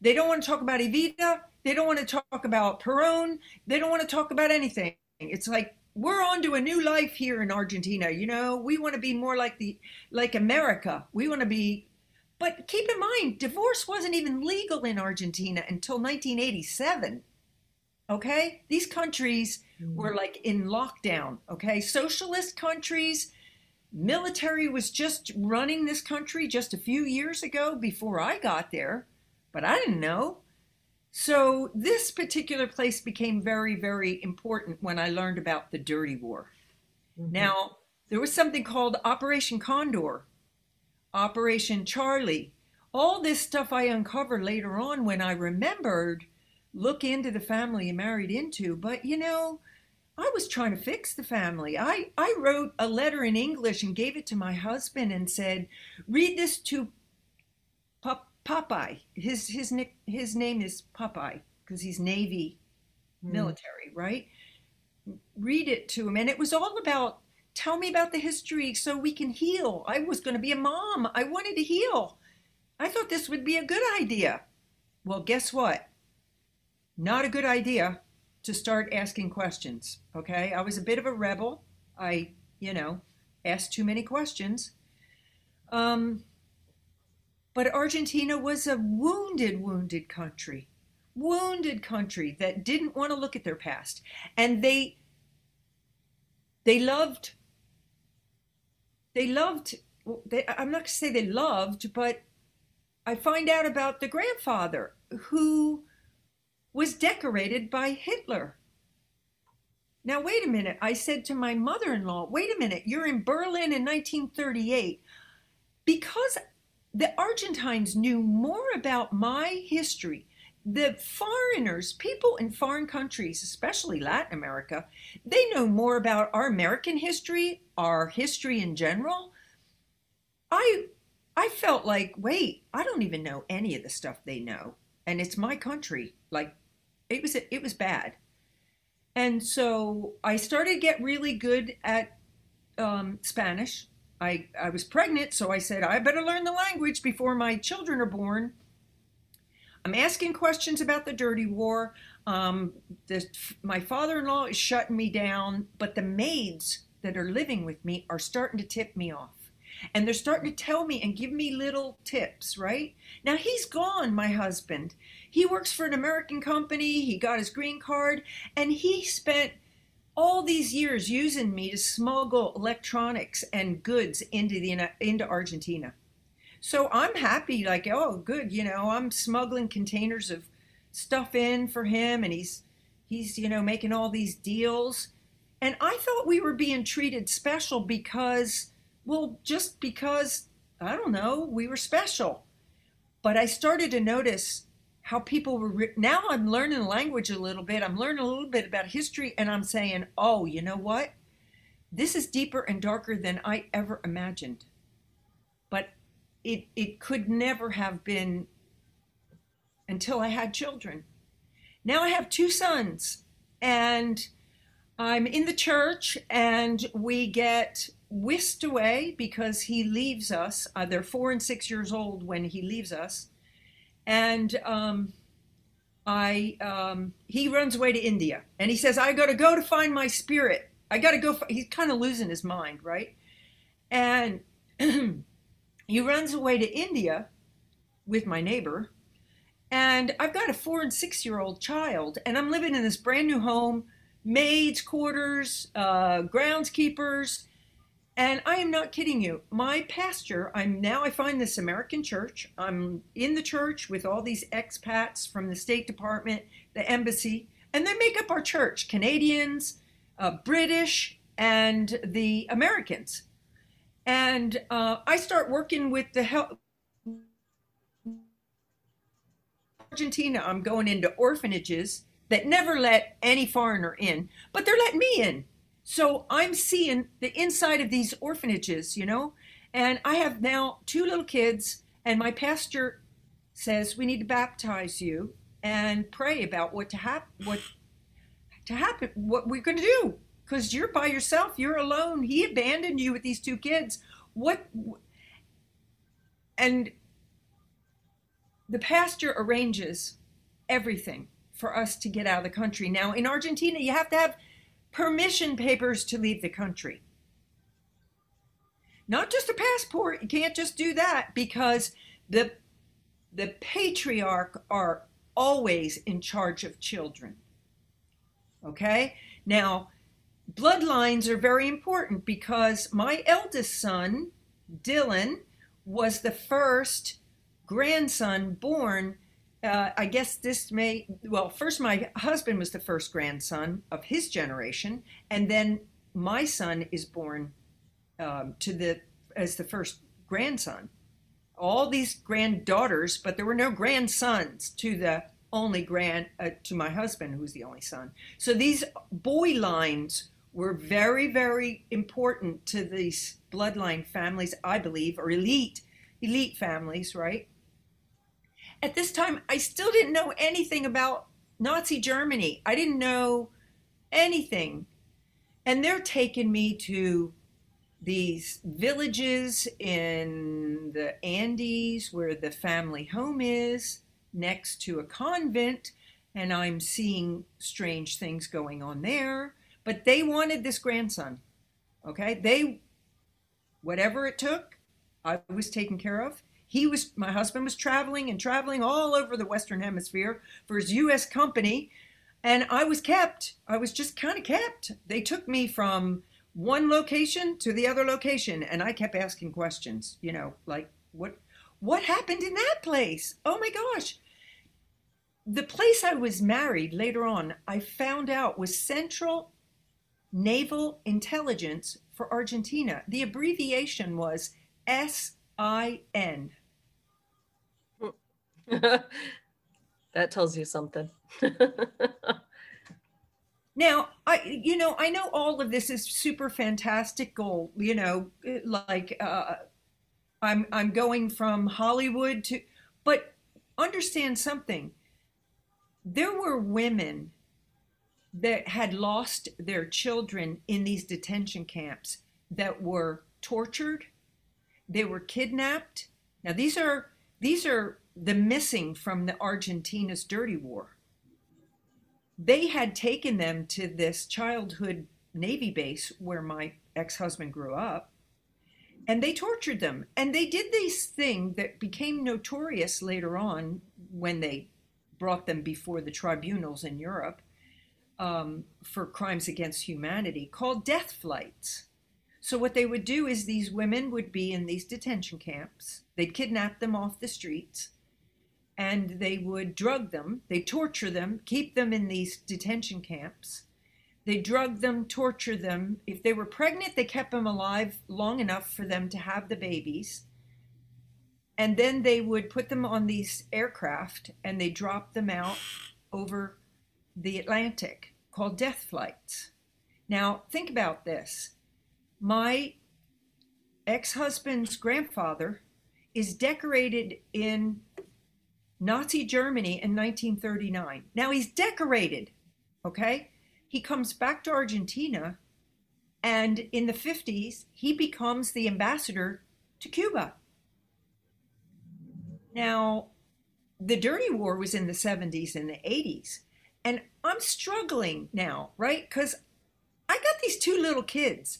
They don't want to talk about Evita. They don't want to talk about Perón. They don't want to talk about anything. It's like we're on to a new life here in Argentina. You know, we want to be more like the like America. We want to be but keep in mind, divorce wasn't even legal in Argentina until 1987. Okay? These countries were mm-hmm. like in lockdown. Okay? Socialist countries, military was just running this country just a few years ago before I got there, but I didn't know. So this particular place became very, very important when I learned about the Dirty War. Mm-hmm. Now, there was something called Operation Condor Operation Charlie. All this stuff I uncovered later on when I remembered look into the family you married into. But you know, I was trying to fix the family. I, I wrote a letter in English and gave it to my husband and said, read this to Pop- Popeye. His, his, nick, his name is Popeye because he's Navy mm. military, right? Read it to him. And it was all about Tell me about the history so we can heal. I was going to be a mom. I wanted to heal. I thought this would be a good idea. Well, guess what? Not a good idea to start asking questions. Okay. I was a bit of a rebel. I, you know, asked too many questions. Um, but Argentina was a wounded, wounded country, wounded country that didn't want to look at their past. And they, they loved they loved they, i'm not going to say they loved but i find out about the grandfather who was decorated by hitler. Now wait a minute. I said to my mother-in-law wait a minute. You're in berlin in 1938 because the argentines knew more about my history the foreigners, people in foreign countries, especially Latin America, they know more about our American history, our history in general. I I felt like, wait, I don't even know any of the stuff they know, and it's my country. Like, it was it was bad, and so I started to get really good at um, Spanish. I I was pregnant, so I said I better learn the language before my children are born I'm asking questions about the dirty war. Um, the, my father-in-law is shutting me down, but the maids that are living with me are starting to tip me off. And they're starting to tell me and give me little tips, right? Now he's gone, my husband. He works for an American company. He got his green card and he spent all these years using me to smuggle electronics and goods into the into Argentina. So I'm happy, like, oh, good, you know, I'm smuggling containers of stuff in for him and he's he's, you know, making all these deals. And I thought we were being treated special because, well, just because, I don't know, we were special. But I started to notice how people were re- now I'm learning language a little bit. I'm learning a little bit about history and I'm saying, "Oh, you know what? This is deeper and darker than I ever imagined." But it it could never have been until I had children. Now I have two sons and I'm in the church and we get whisked away because he leaves us. Uh, they're four and six years old when he leaves us. And um, I um, he runs away to India and he says, I got to go to find my spirit. I got to go. he's kind of losing his mind, right? And He runs away to India with my neighbor. And I've got a four and six year old child, and I'm living in this brand new home, maids' quarters, uh, groundskeepers. And I am not kidding you. My pastor, I'm now, I find this American church. I'm in the church with all these expats from the State Department, the embassy, and they make up our church Canadians, uh, British, and the Americans. And uh, I start working with the help. Argentina, I'm going into orphanages that never let any foreigner in, but they're letting me in. So I'm seeing the inside of these orphanages, you know, and I have now two little kids, and my pastor says we need to baptize you and pray about what to happen, what to happen, what we're going to do, because you're by yourself, you're alone. He abandoned you with these two kids. What? And the pastor arranges everything for us to get out of the country. Now, in Argentina, you have to have permission papers to leave the country. Not just a passport, you can't just do that because the the patriarch are always in charge of children. Okay? Now, bloodlines are very important because my eldest son, Dylan, was the first grandson born. Uh, I guess this may, well, first, my husband was the first grandson of his generation, and then my son is born um, to the as the first grandson. All these granddaughters, but there were no grandsons to the only grand uh, to my husband, who's the only son. So these boy lines were very, very important to these bloodline families, I believe, or elite elite families, right? At this time, I still didn't know anything about Nazi Germany. I didn't know anything. And they're taking me to these villages in the Andes where the family home is, next to a convent, and I'm seeing strange things going on there. But they wanted this grandson. Okay? They, whatever it took, I was taken care of. He was, my husband was traveling and traveling all over the Western Hemisphere for his U.S. company. And I was kept. I was just kind of kept. They took me from one location to the other location and I kept asking questions, you know, like what what happened in that place? Oh my gosh. The place I was married later on, I found out was Central Naval Intelligence for Argentina. The abbreviation was SIN. that tells you something. Now, I you know, I know all of this is super fantastical, you know, like uh I'm I'm going from Hollywood to but understand something. There were women that had lost their children in these detention camps that were tortured, they were kidnapped. Now these are these are the missing from the Argentina's dirty war they had taken them to this childhood Navy base where my ex husband grew up, and they tortured them. And they did this thing that became notorious later on when they brought them before the tribunals in Europe um, for crimes against humanity called death flights. So, what they would do is these women would be in these detention camps, they'd kidnap them off the streets and they would drug them, they torture them, keep them in these detention camps. They drug them, torture them. If they were pregnant, they kept them alive long enough for them to have the babies. And then they would put them on these aircraft and they dropped them out over the Atlantic called death flights. Now, think about this. My ex husband's grandfather is decorated in Nazi Germany in 1939. Now he's decorated, okay? He comes back to Argentina, and in the 50s, he becomes the ambassador to Cuba. Now, the dirty war was in the 70s and the 80s, and I'm struggling now, right? Because I got these two little kids,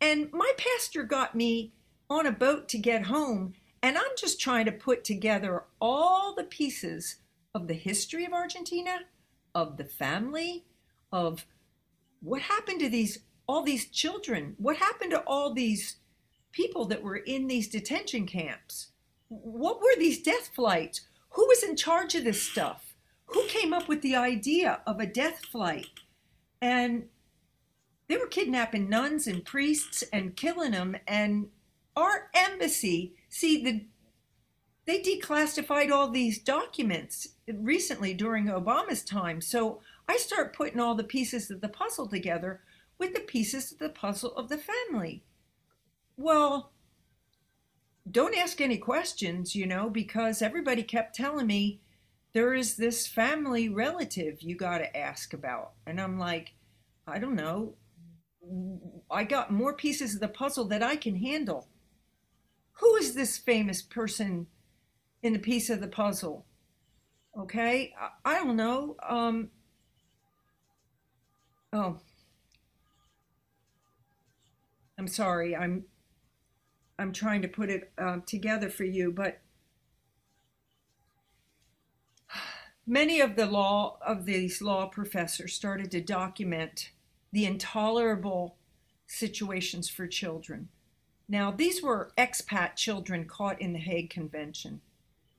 and my pastor got me on a boat to get home and I'm just trying to put together all the pieces of the history of Argentina, of the family, of what happened to these all these children? What happened to all these people that were in these detention camps? What were these death flights? Who was in charge of this stuff? Who came up with the idea of a death flight? And they were kidnapping nuns and priests and killing them and our embassy, see the they declassified all these documents recently during Obama's time. So I start putting all the pieces of the puzzle together with the pieces of the puzzle of the family. Well, don't ask any questions, you know, because everybody kept telling me there is this family relative you got to ask about. And I'm like, I don't know. I got more pieces of the puzzle that I can handle. Who is this famous person in the piece of the puzzle? Okay, I, I don't know. Um, oh, I'm sorry. I'm I'm trying to put it uh, together for you, but many of the law of these law professors started to document the intolerable situations for children. Now, these were expat children caught in the Hague Convention.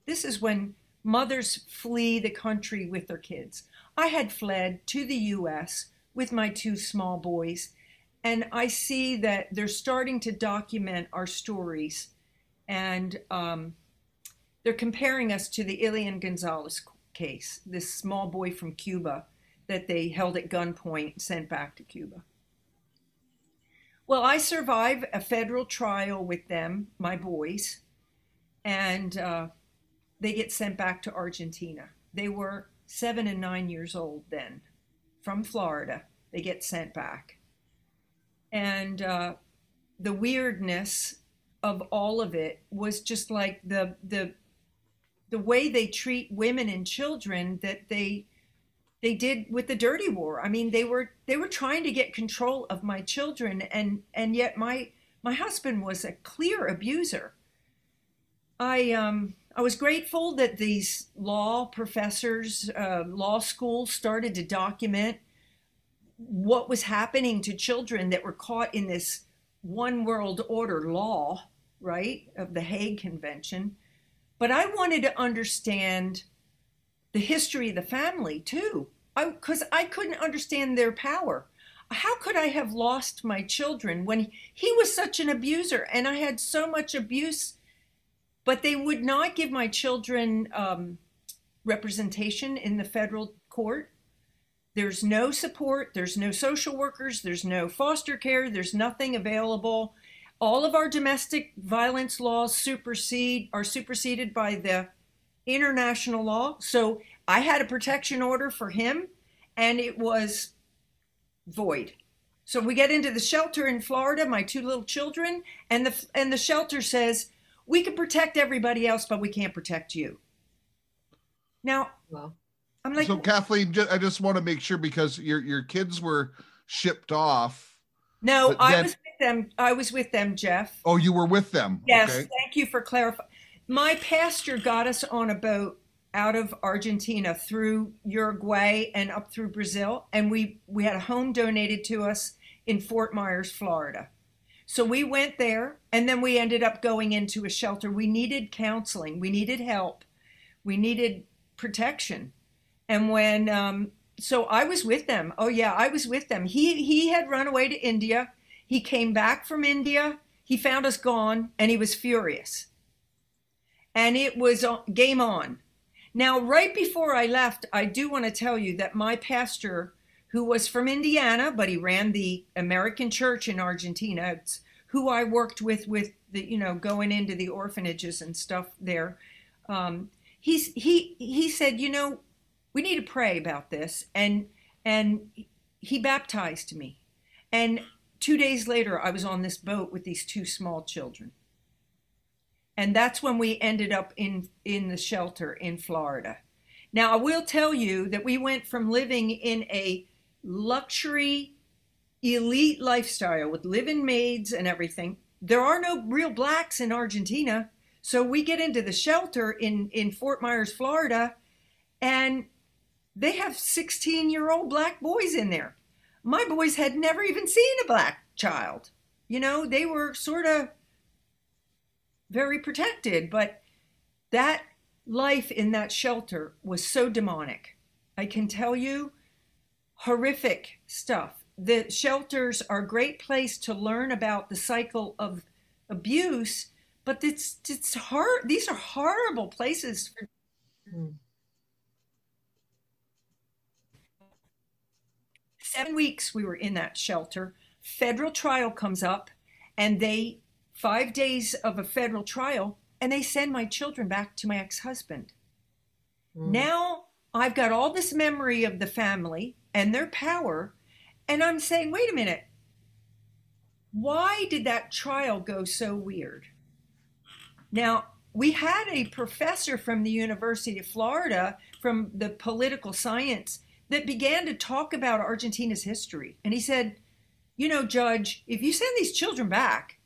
This is when mothers flee the country with their kids. I had fled to the US with my two small boys, and I see that they're starting to document our stories, and um, they're comparing us to the Elian Gonzalez case, this small boy from Cuba that they held at gunpoint sent back to Cuba. Well, I survive a federal trial with them, my boys, and uh, they get sent back to Argentina. They were seven and nine years old then, from Florida. They get sent back. And uh, the weirdness of all of it was just like the the the way they treat women and children that they they did with the dirty war. I mean they were they were trying to get control of my children and and yet my my husband was a clear abuser. I um i was grateful that these law professors uh, law schools started to document what was happening to children that were caught in this one world order law right of the hague convention. But i wanted to understand the history of the family too. Because I, I couldn't understand their power. How could i have lost my children when he was such an abuser and i had so much abuse but they would not give my children um, representation in the federal court? There's no support there's no social workers there's no foster care there's nothing available. All of our domestic violence laws supersede are superseded by the international law so I had a protection order for him and it was void. So we get into the shelter in Florida, my two little children, and the and the shelter says, "We can protect everybody else, but we can't protect you." Now, well, I'm like So Kathleen, I just want to make sure because your your kids were shipped off. No, I was with them. I was with them, Jeff. Oh, you were with them. Yes, okay. thank you for clarifying. My pastor got us on a boat out of Argentina through Uruguay and up through Brazil, and we we had a home donated to us in Fort Myers, Florida. So we went there, and then we ended up going into a shelter. We needed counseling, we needed help, we needed protection, and when um, so I was with them. Oh yeah, I was with them. He he had run away to India. He came back from India. He found us gone, and he was furious. And it was game on now, right before I left, I do want to tell you that my pastor, who was from Indiana, but he ran the American church in Argentina, who I worked with, with the, you know, going into the orphanages and stuff there. Um, he's, he, he said, you know, we need to pray about this. And, and he baptized me. And two days later, I was on this boat with these two small children and that's when we ended up in in the shelter in Florida. Now, I will tell you that we went from living in a luxury elite lifestyle with living maids and everything. There are no real blacks in Argentina. So we get into the shelter in in Fort Myers, Florida, and they have 16 year old black boys in there. My boys had never even seen a black child. You know, they were sort of very protected, but that life in that shelter was so demonic. I can tell you horrific stuff. The shelters are a great place to learn about the cycle of abuse, but it's it's hard. These are horrible places for. Seven weeks we were in that shelter. Federal trial comes up, and they five days of a federal trial, and they send my children back to my ex-husband. Mm. Now I've got all this memory of the family and their power, and I'm saying, wait a minute, why did that trial go so weird? Now, we had a professor from the University of Florida from the political science that began to talk about Argentina's history. And he said, You know, Judge, if you send these children back,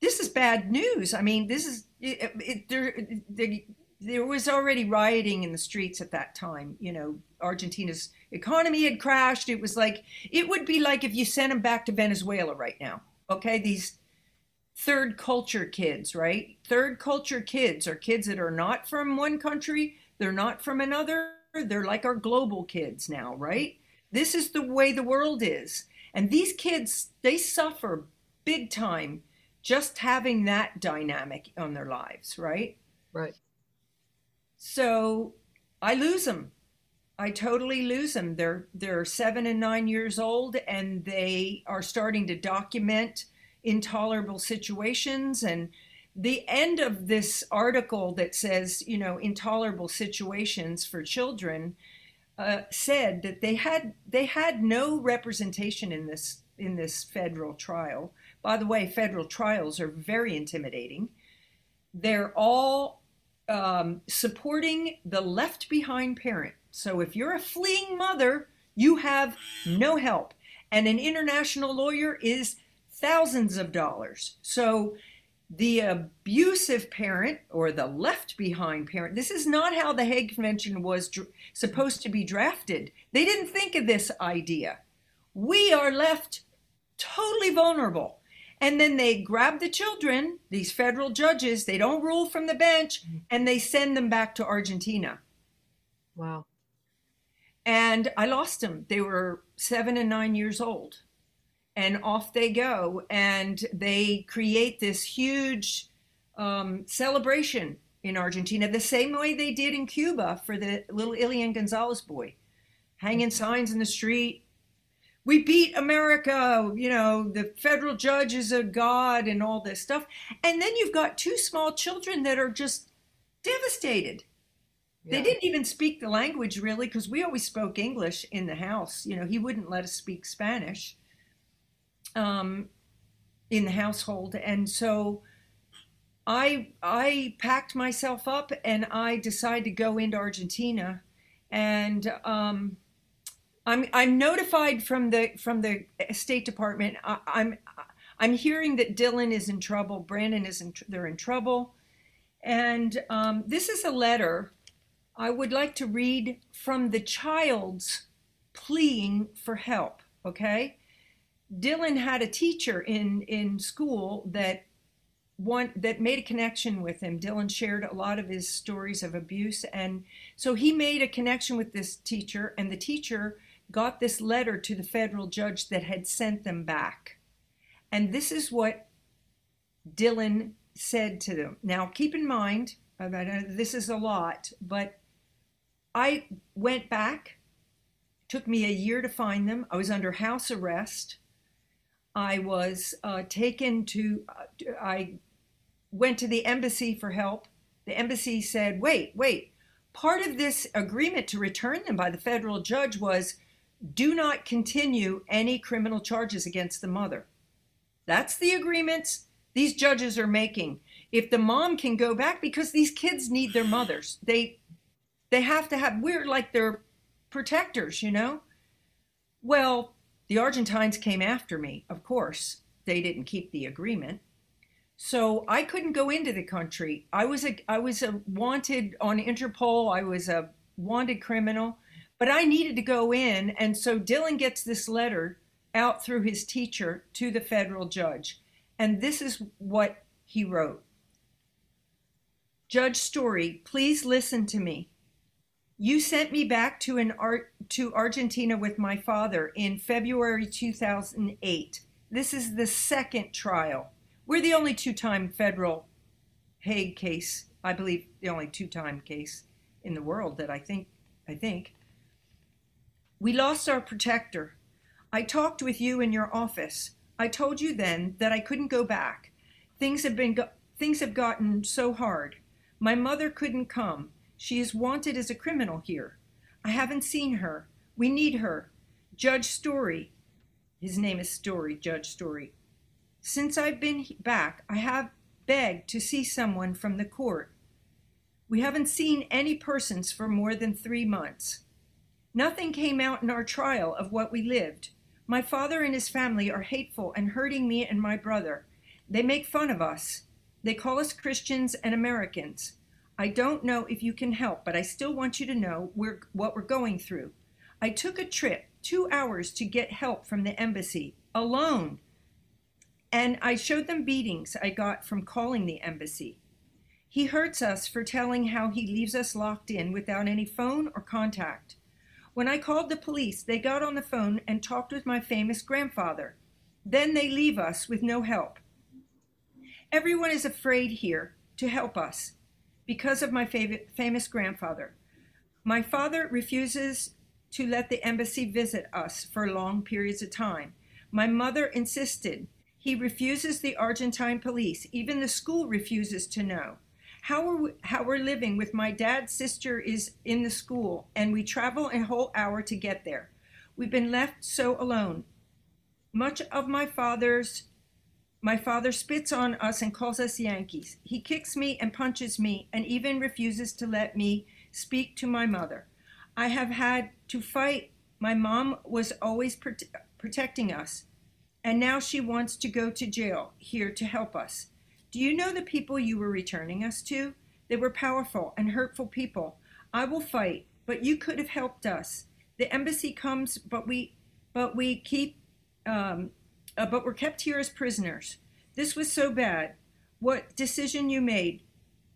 this is bad news. I mean, this is, it, it, there, there, there was already rioting in the streets at that time. You know, Argentina's economy had crashed. It was like, it would be like if you sent them back to Venezuela right now. Okay. These third culture kids, right? Third culture kids are kids that are not from one country, they're not from another. They're like our global kids now, right? This is the way the world is. And these kids, they suffer big time just having that dynamic on their lives, right? Right. So I lose them. I totally lose them. They're they're seven and nine years old, and they are starting to document intolerable situations. And the end of this article that says, you know, intolerable situations for children, uh, said that they had they had no representation in this in this federal trial. By the way, federal trials are very intimidating. They're all um, supporting the left behind parent. So if you're a fleeing mother, you have no help. And an international lawyer is thousands of dollars. So the abusive parent or the left behind parent, this is not how the Hague Convention was dr- supposed to be drafted. They didn't think of this idea. We are left totally vulnerable. And then they grab the children, these federal judges, they don't rule from the bench, and they send them back to Argentina. Wow. And I lost them. They were seven and nine years old. And off they go. And they create this huge um, celebration in Argentina, the same way they did in Cuba for the little Elian Gonzalez boy, hanging signs in the street, we beat America, you know, the federal judge is a god and all this stuff. And then you've got two small children that are just devastated. Yeah. They didn't even speak the language really because we always spoke English in the house. You know, he wouldn't let us speak Spanish um, in the household. And so I I packed myself up and I decided to go into Argentina and um, I'm I'm notified from the from the State Department. I, I'm I'm hearing that Dylan is in trouble. Brandon is in they're in trouble, and um, this is a letter. I would like to read from the child's pleading for help. Okay, Dylan had a teacher in in school that one that made a connection with him. Dylan shared a lot of his stories of abuse, and so he made a connection with this teacher, and the teacher got this letter to the federal judge that had sent them back. And this is what Dylan said to them. Now, keep in mind, this is a lot, but I went back. It Took me a year to find them. I was under house arrest. I was uh, taken to, uh, I went to the embassy for help. The embassy said, wait, wait. Part of this agreement to return them by the federal judge was do not continue any criminal charges against the mother. That's the agreements these judges are making. If the mom can go back because these kids need their mothers. They they have to have we're like their protectors, you know? Well, the Argentines came after me, of course. They didn't keep the agreement. So I couldn't go into the country. I was a I was a wanted on Interpol. I was a wanted criminal. But I needed to go in. And so Dylan gets this letter out through his teacher to the federal judge. And this is what he wrote Judge Story, please listen to me. You sent me back to an art to Argentina with my father in February 2008. This is the second trial. We're the only two time federal Hague case, I believe the only two time case in the world that I think, I think. We lost our protector. I talked with you in your office. I told you then that I couldn't go back. Things have been go- things have gotten so hard. My mother couldn't come. She is wanted as a criminal here. I haven't seen her. We need her. Judge Story. His name is Story, Judge Story. Since I've been back, I have begged to see someone from the court. We haven't seen any persons for more than three months. Nothing came out in our trial of what we lived. My father and his family are hateful and hurting me and my brother. They make fun of us. They call us Christians and Americans. I don't know if you can help, but I still want you to know we're, what we're going through. I took a trip, two hours, to get help from the embassy, alone. And I showed them beatings I got from calling the embassy. He hurts us for telling how he leaves us locked in without any phone or contact. When I called the police, they got on the phone and talked with my famous grandfather. Then they leave us with no help. Everyone is afraid here to help us because of my fav- famous grandfather. My father refuses to let the embassy visit us for long periods of time. My mother insisted. He refuses the Argentine police. Even the school refuses to know. How, are we, how we're living with my dad's sister is in the school, and we travel a whole hour to get there. We've been left so alone. Much of my father's my father spits on us and calls us Yankees. He kicks me and punches me and even refuses to let me speak to my mother. I have had to fight. My mom was always prote- protecting us, and now she wants to go to jail here to help us. Do you know the people you were returning us to? They were powerful and hurtful people. I will fight, but you could have helped us. The embassy comes, but we, but we keep, um, uh, but we're kept here as prisoners. This was so bad. What decision you made?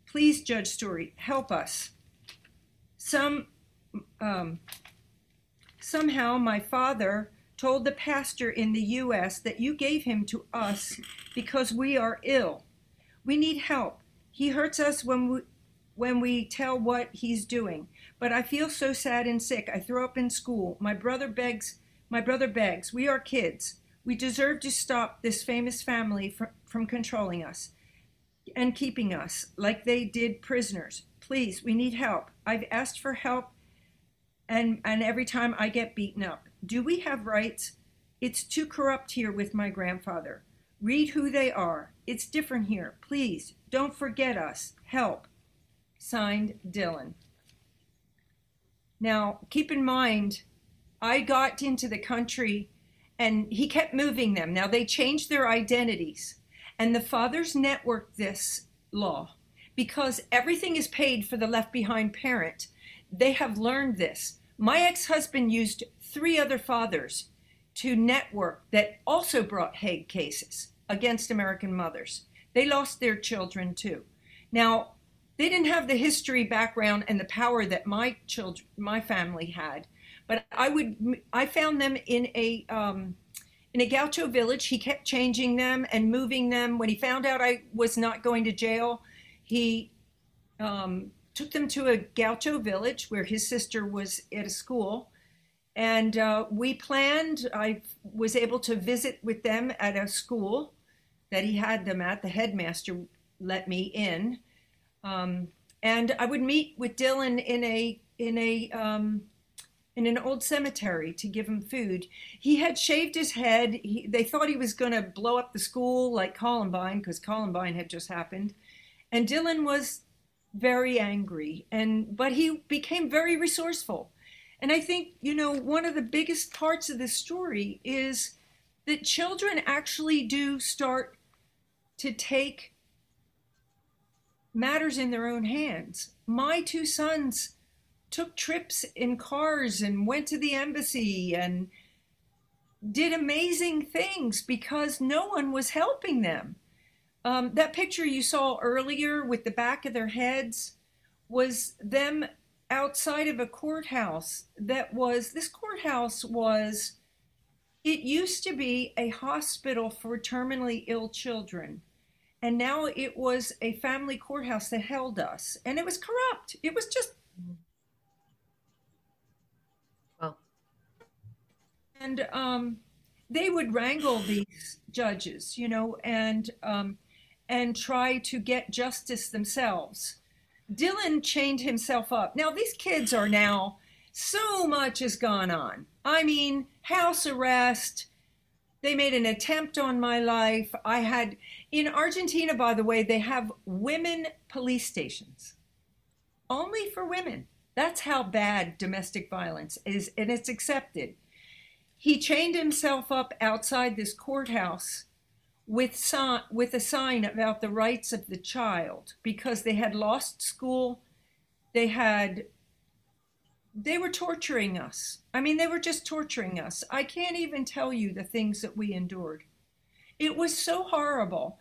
Please, Judge Story, help us. Some, um, somehow, my father told the pastor in the U.S. that you gave him to us because we are ill. We need help. He hurts us when we when we tell what he's doing. But I feel so sad and sick. I throw up in school. My brother begs. My brother begs. We are kids. We deserve to stop this famous family from, from controlling us and keeping us like they did prisoners. Please, we need help. I've asked for help and and every time I get beaten up. Do we have rights? It's too corrupt here with my grandfather. Read who they are. It's different here. Please, don't forget us. Help. Signed, Dylan. Now, keep in mind, I got into the country and he kept moving them. Now, they changed their identities, and the fathers networked this law because everything is paid for the left behind parent. They have learned this. My ex husband used three other fathers to network that also brought Hague cases against American mothers. They lost their children too. Now, they didn't have the history background and the power that my children, my family had, but I would, I found them in a, um, in a gaucho village. He kept changing them and moving them. When he found out I was not going to jail, he um, took them to a gaucho village where his sister was at a school and uh, we planned i was able to visit with them at a school that he had them at. The headmaster let me in. Um, and i would meet with dylan in a in a um, in an old cemetery to give him food. He had shaved his head. He, they thought he was going to blow up the school like columbine because columbine had just happened. And dylan was very angry and but he became very resourceful and I think, you know, one of the biggest parts of this story is that children actually do start to take matters in their own hands. My two sons took trips in cars and went to the embassy and did amazing things because no one was helping them. Um, that picture you saw earlier with the back of their heads was them outside of a courthouse that was this courthouse was it used to be a hospital for terminally ill children and now it was a family courthouse that held us, and it was corrupt. It was just. Well, and um, they would wrangle these judges, you know, and um, and try to get justice themselves. Dylan chained himself up. Now these kids are now so much has gone on. I mean, house arrest. They made an attempt on my life. I had in Argentina, by the way, they have women police stations only for women. That's how bad domestic violence is, and it's accepted. He chained himself up outside this courthouse with, si- with a sign about the rights of the child because they had lost school. They had they were torturing us. I mean, they were just torturing us. I can't even tell you the things that we endured. It was so horrible.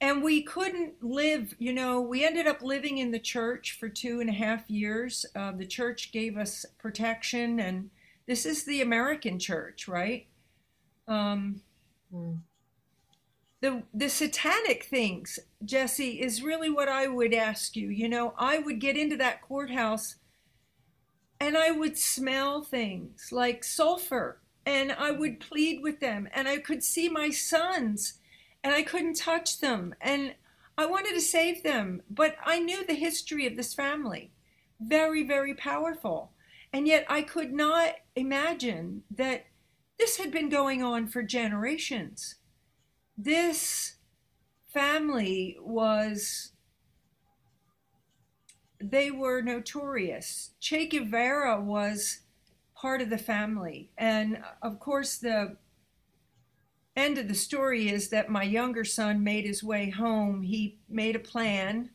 And we couldn't live, you know, we ended up living in the church for two and a half years. Uh, the church gave us protection, and this is the American church, right? Um, mm. The, the satanic things, Jesse, is really what I would ask you. You know, I would get into that courthouse and I would smell things like sulfur and I would plead with them and I could see my sons and I couldn't touch them and I wanted to save them but I knew the history of this family. Very very powerful. And yet I could not imagine that this had been going on for generations this family was they were notorious. Che Guevara was part of the family. And of course, the end of the story is that my younger son made his way home. He made a plan.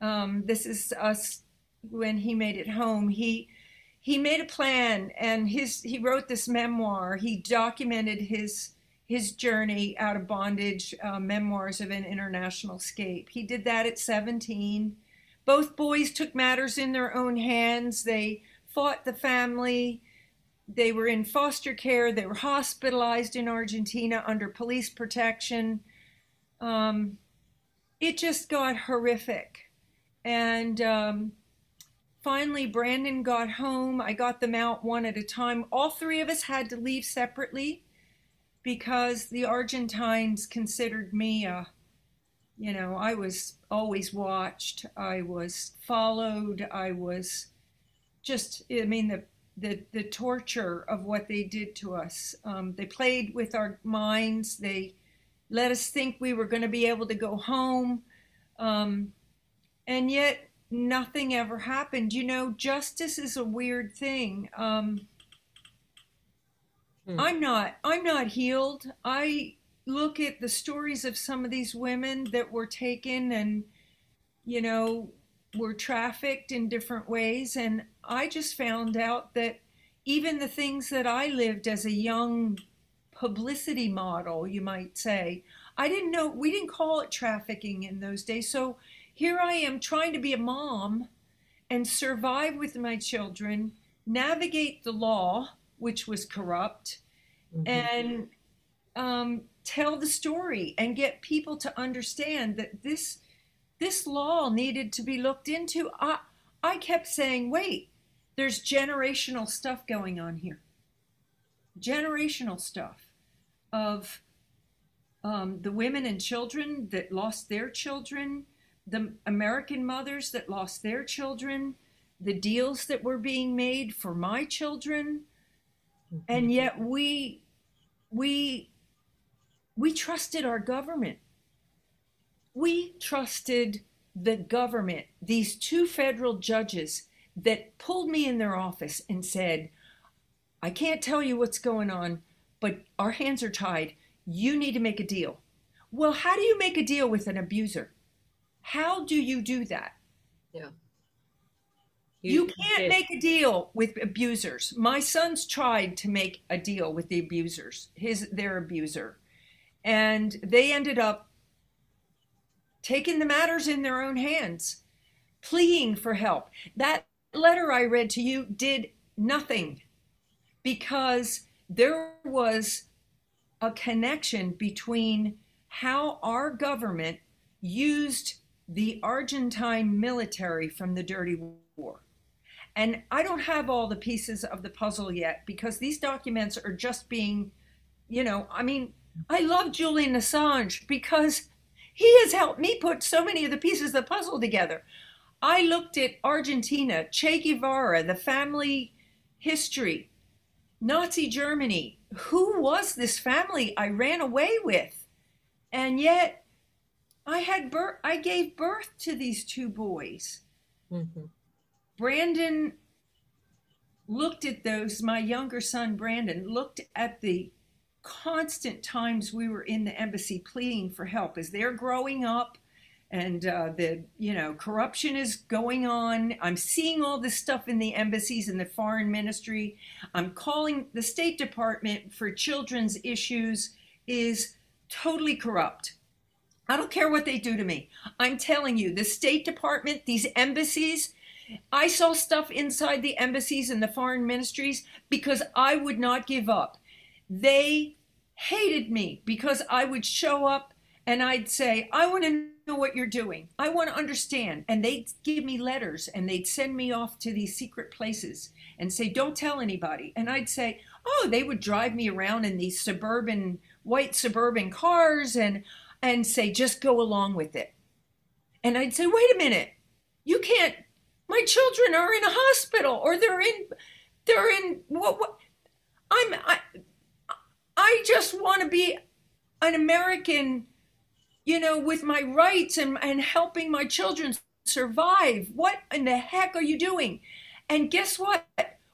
Um, this is us when he made it home. He he made a plan and his he wrote this memoir. He documented his his journey out of bondage, uh, memoirs of an international escape. He did that at 17 both boys took matters in their own hands. They fought the family. They were in foster care. They were hospitalized in Argentina under police protection. Um, it just got horrific. And um, finally, Brandon got home. I got them out one at a time. All three of us had to leave separately because the Argentines considered me a you know, I was always watched. I was followed. I was just, I mean, the the the torture of what they did to us. Um, they played with our minds. They let us think we were going to be able to go home, um, and yet nothing ever happened. You know, justice is a weird thing. Um, hmm. I'm not. I'm not healed. I look at the stories of some of these women that were taken and, you know, were trafficked in different ways. And I just found out that even the things that I lived as a young publicity model, you might say, I didn't know, we didn't call it trafficking in those days. So here I am trying to be a mom and survive with my children, navigate the law, which was corrupt, mm-hmm. and um, tell the story and get people to understand that this this law needed to be looked into. I I kept saying, wait, there's generational stuff going on here. Generational stuff of um, the women and children that lost their children, the American mothers that lost their children, the deals that were being made for my children, mm-hmm. and yet we we we trusted our government. We trusted the government, these two federal judges that pulled me in their office and said, I can't tell you what's going on, but our hands are tied. You need to make a deal. Well, how do you make a deal with an abuser? How do you do that? Yeah. You, you can't make a deal with abusers. My sons tried to make a deal with the abusers, his their abuser and they ended up taking the matters in their own hands, pleading for help. That letter I read to you did nothing because there was a connection between how our government used the Argentine military from the Dirty War. And I don't have all the pieces of the puzzle yet because these documents are just being, you know, I mean, I love Julian Assange because he has helped me put so many of the pieces of the puzzle together. I looked at Argentina, Che Guevara, the family history, Nazi Germany. Who was this family I ran away with? And yet I had birth I gave birth to these two boys. Mm-hmm. Brandon looked at those, my younger son Brandon looked at the constant times we were in the embassy pleading for help. As they're growing up and uh, the you know corruption is going on i'm seeing all this stuff in the embassies and the foreign ministry. I'm calling the state department for children's issues is totally corrupt. I don't care what they do to me. I'm telling you the state department these embassies i saw stuff inside the embassies and the foreign ministries because i would not give up they hated me because i would show up and i'd say i want to know what you're doing. I want to understand. And they'd give me letters and they'd send me off to these secret places and say, don't tell anybody. And I'd say, oh, they would drive me around in these suburban, white suburban cars and, and say, just go along with it. And I'd say, wait a minute, you can't, my children are in a hospital or they're in, they're in, what, what I'm, I, I just want to be an American you know, with my rights and, and helping my children survive. What in the heck are you doing? And guess what?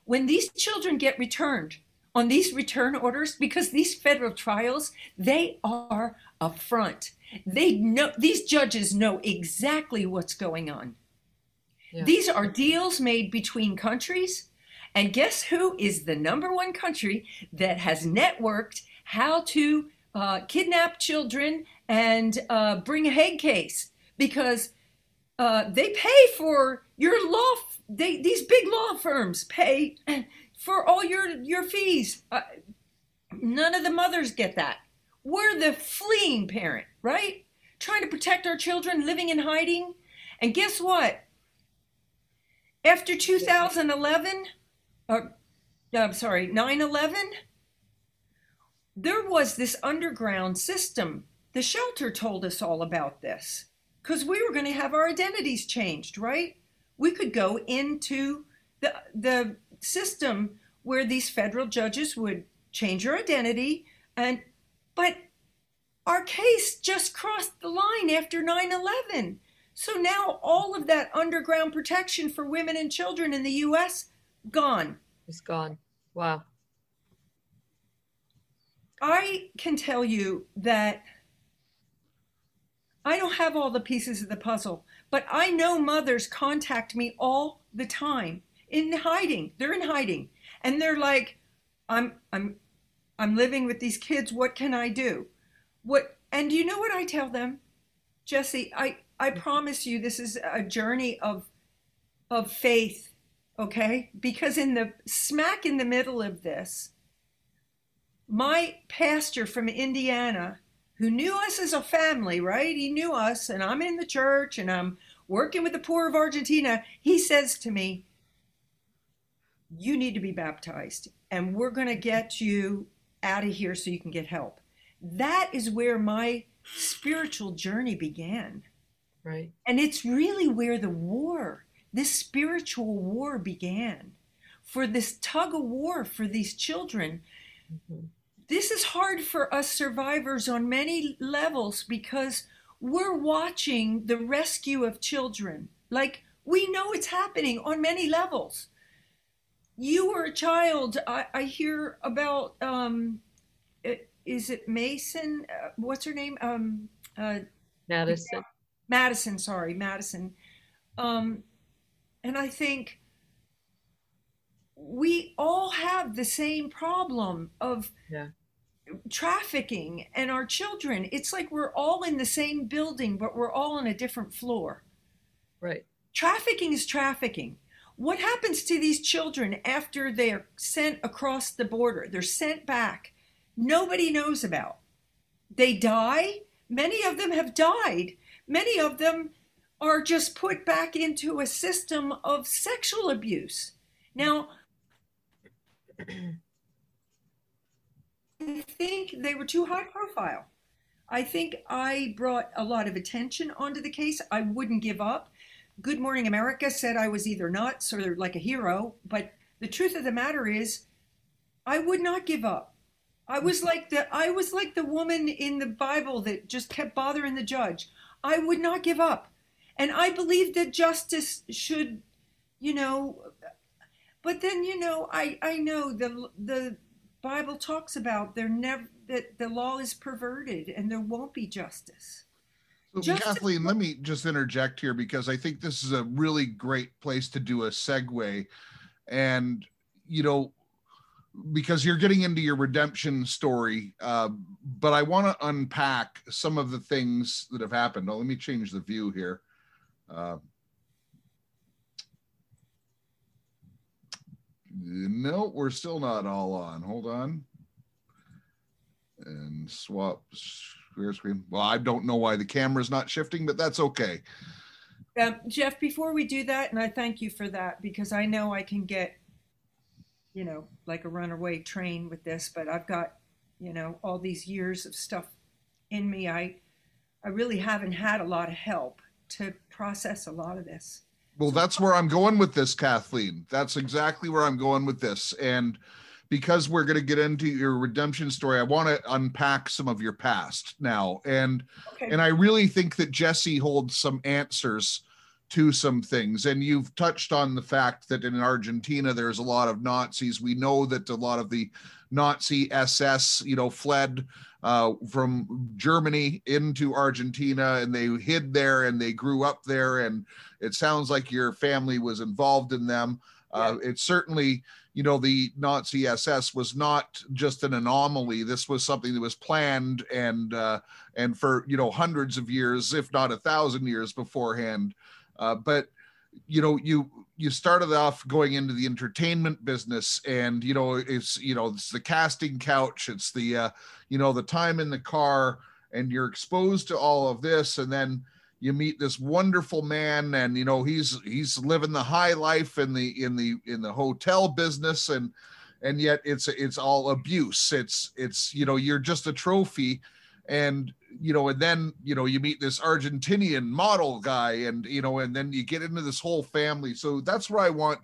When these children get returned on these return orders, because these federal trials, they are a front. They know these judges know exactly what's going on. These are deals made between countries. And guess who is the number one country that has networked how to uh, kidnap children and uh, bring a Hague case because uh, they pay for your law. They these big law firms pay for all your your fees. Uh, none of the mothers get that. We're the fleeing parent, right? Trying to protect our children, living in hiding. And guess what? After 2011, or I'm sorry, 9 11, there was this underground system the shelter told us all about this because we were going to have our identities changed, right? We could go into the, the system where these federal judges would change your identity and but our case just crossed the line after 9/11. So now all of that underground protection for women and children in the US gone. It's gone. Wow. I can tell you that I don't have all the pieces of the puzzle, but I know mothers contact me all the time in hiding. They're in hiding. And they're like, I'm I'm I'm living with these kids. What can I do? What and do you know what I tell them? Jesse, I I mm-hmm. promise you this is a journey of of faith, okay? Because in the smack in the middle of this, my pastor from Indiana who knew us as a family, right? He knew us, and I'm in the church and I'm working with the poor of Argentina. He says to me, You need to be baptized, and we're going to get you out of here so you can get help. That is where my spiritual journey began. Right. And it's really where the war, this spiritual war began. For this tug of war for these children. Mm-hmm this is hard for us survivors on many levels because we're watching the rescue of children. Like we know it's happening on many levels. You were a child. I, I hear about, um, is it Mason? Uh, what's her name? Um, uh, Madison. Madison, sorry, Madison. Um, and I think we all have the same problem of yeah. trafficking and our children. It's like we're all in the same building, but we're all on a different floor. Right. Trafficking is trafficking. What happens to these children after they're sent across the border? They're sent back. Nobody knows about. They die. Many of them have died many of them are just put back into a system of sexual abuse. Now, I think they were too high profile. I think I brought a lot of attention onto the case. I wouldn't give up. Good Morning America said I was either nuts or like a hero, but the truth of the matter is I would not give up. I was like the I was like the woman in the Bible that just kept bothering the judge. I would not give up. And I believe that justice should, you know, but then you know, I I know the the Bible talks about there never that the law is perverted and there won't be justice. So justice Kathleen, let me just interject here because I think this is a really great place to do a segue. And you know, because you're getting into your redemption story, uh, but I want to unpack some of the things that have happened. Now, let me change the view here. Uh, no, we're still not all on. Hold on. And swap share screen. Well, I don't know why the camera's not shifting, but that's okay. Um, Jeff, before we do that, and I thank you for that because I know I can get, you know, like a runaway train with this, but I've got, you know, all these years of stuff in me. I, I really haven't had a lot of help to process a lot of this. Well, that's where I'm going with this, Kathleen. That's exactly where I'm going with this. And because we're going to get into your redemption story, I want to unpack some of your past now. And okay. and I really think that Jesse holds some answers to some things. And you've touched on the fact that in Argentina there's a lot of Nazis. We know that a lot of the Nazi SS, you know, fled uh, from Germany into Argentina and they hid there and they grew up there. And it sounds like your family was involved in them. Uh, it's certainly, you know, the Nazi SS was not just an anomaly. This was something that was planned and uh, and for you know hundreds of years, if not a thousand years beforehand. Uh, but you know you you started off going into the entertainment business and you know it's you know it's the casting couch it's the uh, you know the time in the car and you're exposed to all of this. And then you meet this wonderful man and you know he's he's living the high life in the in the in the hotel business. And and yet it's it's all abuse. It's it's you know you're just a trophy. And you know and then you know you meet this argentinian model guy and you know and then you get into this whole family. So that's where i want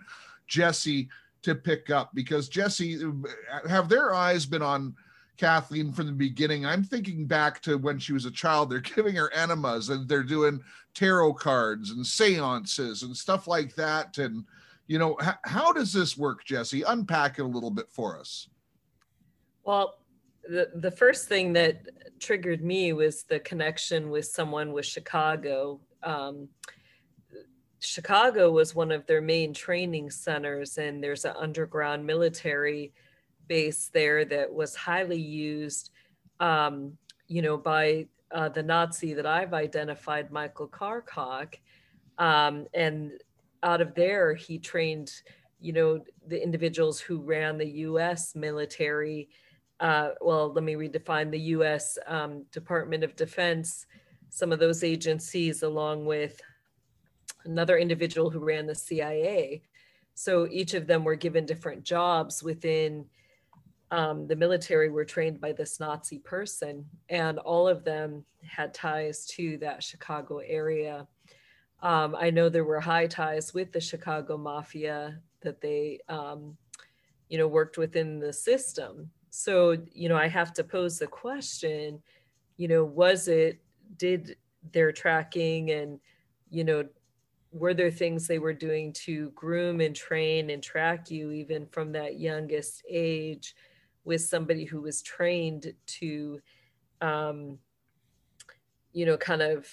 jesse to pick up because jesse uh, have their eyes been on kathleen from the beginning? I'm thinking back to when she was a child they're giving her enemas and they're doing tarot cards and seances and stuff like that. And you know how does this work jesse? Unpack it a little bit for us. Well the, the first thing that triggered me was the connection with someone with Chicago. Um, Chicago was one of their main training centers, and there's an underground military base there that was highly used, um, you know, by uh, the Nazi that I've identified, Michael Karkoc. Um, and out of there, he trained, you know, the individuals who ran the U.S. military uh, well, let me redefine the US um, Department of Defense, some of those agencies, along with another individual who ran the CIA. So each of them were given different jobs within um, the military, were trained by this Nazi person, and all of them had ties to that Chicago area. Um, I know there were high ties with the Chicago Mafia that they, um, you know, worked within the system so you know i have to pose the question you know was it did their tracking and you know were there things they were doing to groom and train and track you even from that youngest age with somebody who was trained to um, you know kind of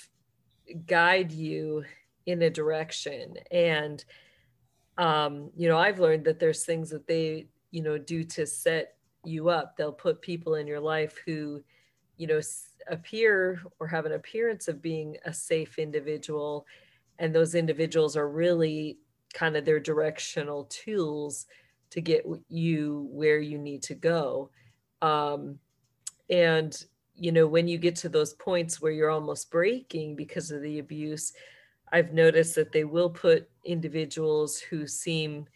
guide you in a direction? And um, you know i've learned that there's things that they you know do to set you up. They'll put people in your life who, you know, appear or have an appearance of being a safe individual. And those individuals are really kind of their directional tools to get you where you need to go. Um, and, you know, when you get to those points where you're almost breaking because of the abuse, I've noticed that they will put individuals who seem,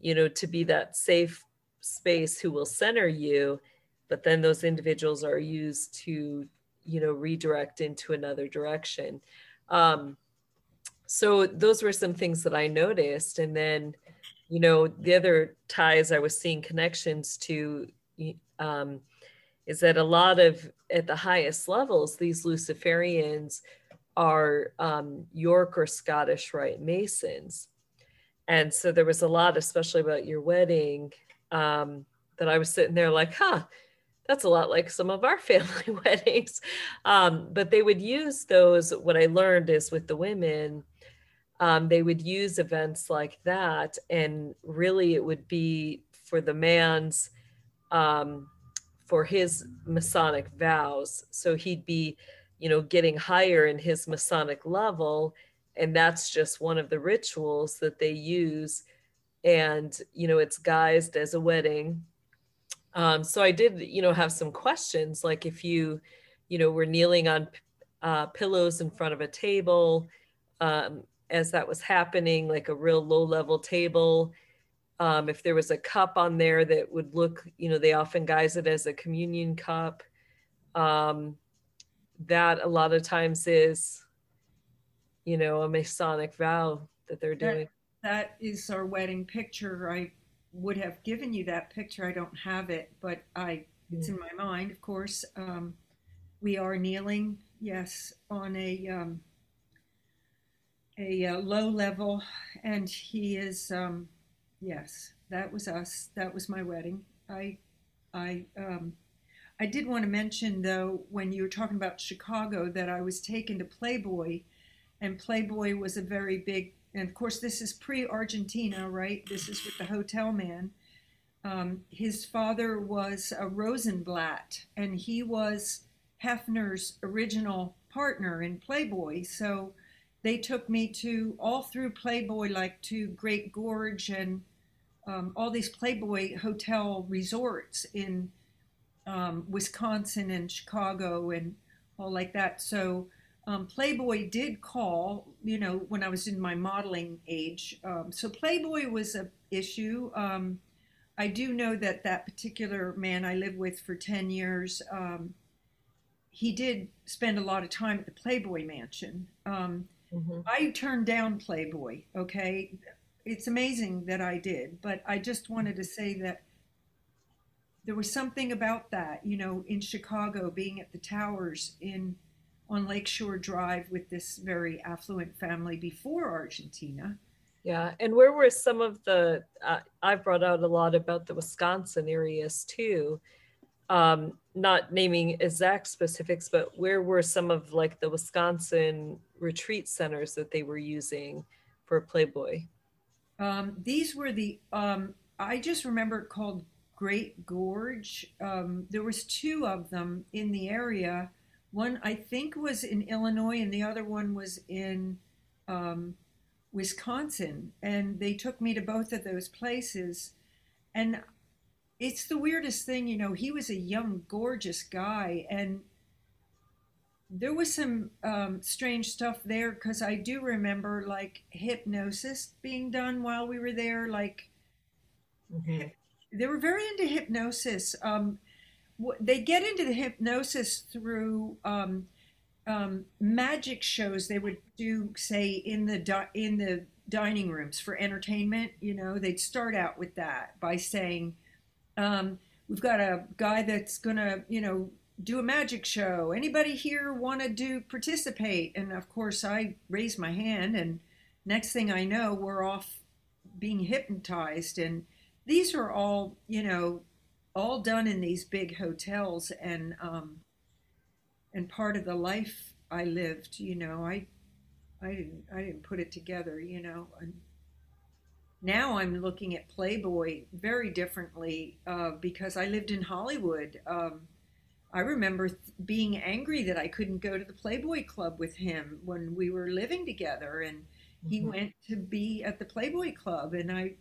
you know, to be that safe space who will center you, but then those individuals are used to, you know, redirect into another direction. Um, so those were some things that I noticed. And then, you know, the other ties I was seeing connections to um, is that a lot of, at the highest levels, these Luciferians are um, York or Scottish Rite Masons. And so there was a lot, especially about your wedding, um, that I was sitting there like, huh, that's a lot like some of our family weddings. Um, but they would use those, what I learned is with the women, um, they would use events like that. And really, it would be for the man's, um, for his Masonic vows. So he'd be you know, getting higher in his Masonic level. And that's just one of the rituals that they use. And, you know, it's guised as a wedding. Um, so I did, you know, have some questions like if you, you know, were kneeling on uh, pillows in front of a table um, as that was happening, like a real low level table. Um, if there was a cup on there that would look, you know, they often guise it as a communion cup. Um, that a lot of times is, you know, a Masonic vow that they're doing. That, is our wedding picture. I would have given you that picture. I don't have it, but I it's in my mind, of course. Um, we are kneeling, yes, on a um, a uh, low level, and he is, um, yes, that was us. That was my wedding. I, I um, I did want to mention, though, when you were talking about Chicago, that I was taken to Playboy, and Playboy was a very big, and of course, this is pre Argentina, right? This is with the hotel man. Um, his father was a Rosenblatt, and he was Hefner's original partner in Playboy. So they took me to all through Playboy, like to Great Gorge and um, all these Playboy hotel resorts in um, Wisconsin and Chicago and all like that. So um, Playboy did call, you know, when I was in my modeling age. Um, so Playboy was a issue. Um, I do know that that particular man I lived with for 10 years, um, he did spend a lot of time at the Playboy mansion. Um, mm-hmm. I turned down Playboy, okay? It's amazing that I did, but I just wanted to say that there was something about that, you know, in Chicago, being at the towers in on Lakeshore Drive with this very affluent family before Argentina. Yeah, and where were some of the? Uh, I've brought out a lot about the Wisconsin areas too. Um, not naming exact specifics, but where were some of like the Wisconsin retreat centers that they were using for Playboy? Um, these were the. Um, I just remember called Great Gorge. Um, there was two of them in the area. One I think was in Illinois, and the other one was in um, Wisconsin. And they took me to both of those places. And it's the weirdest thing, you know. He was a young, gorgeous guy, and there was some um, strange stuff there because I do remember like hypnosis being done while we were there, like. Mm-hmm they were very into hypnosis. Um, they get into the hypnosis through um, um, magic shows. They would do, say, in the di- in the dining rooms for entertainment. You know, they'd start out with that by saying, um, "We've got a guy that's gonna, you know, do a magic show. Anybody here want to do participate?" And of course, I raise my hand, and next thing I know, we're off being hypnotized and these are all, you know, all done in these big hotels and um, and part of the life I lived. You know, I I didn't I didn't put it together. You know, and now I'm looking at Playboy very differently uh, because I lived in Hollywood. Um, I remember th- being angry that I couldn't go to the Playboy Club with him when we were living together, and he mm-hmm. went to be at the Playboy Club, and I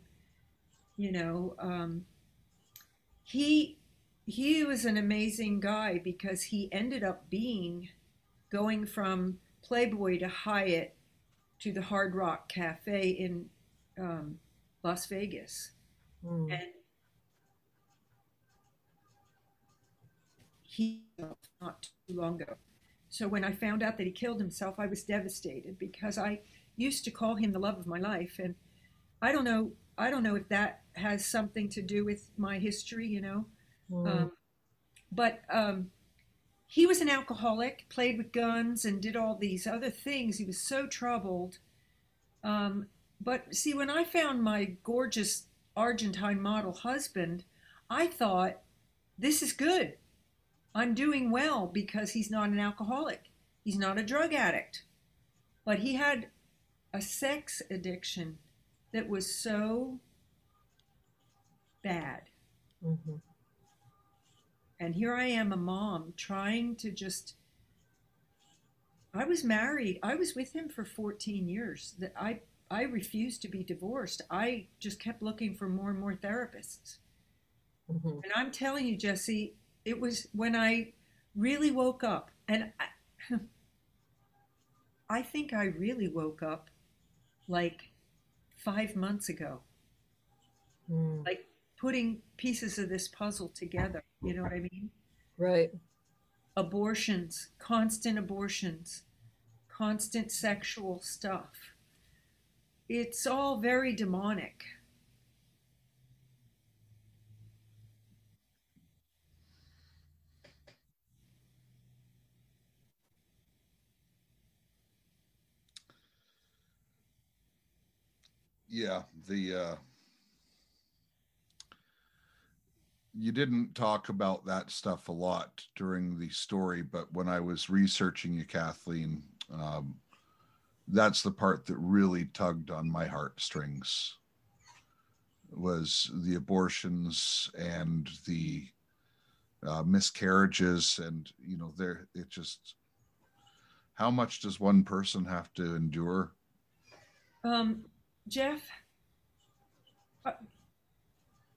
you know um, he he was an amazing guy because he ended up being going from Playboy to Hyatt to the Hard Rock Cafe in um, Las Vegas. Mm. And he not too long ago. So when I found out that he killed himself, I was devastated because I used to call him the love of my life. And I don't know, I don't know if that has something to do with my history, you know. Mm. Um, but um, he was an alcoholic, played with guns, and did all these other things. He was so troubled. Um, but see, when I found my gorgeous Argentine model husband, I thought, this is good. I'm doing well because he's not an alcoholic. He's not a drug addict. But he had a sex addiction that was so bad. hmm And here I am, a mom, trying to just. I was married. I was with him for 14 years. That I I refused to be divorced. I just kept looking for more and more therapists. hmm And I'm telling you, Jesse, it was when I really woke up, and I, I think I really woke up like five months ago, Mm. like putting pieces of this puzzle together. You know what I mean? Right. abortions, constant abortions, constant sexual stuff. It's all very demonic. Yeah, the uh you didn't talk about that stuff a lot during the story, but when I was researching you, Kathleen, um, that's the part that really tugged on my heartstrings was the abortions and the uh, miscarriages and you know there it just how much does one person have to endure? Um, Jeff, uh,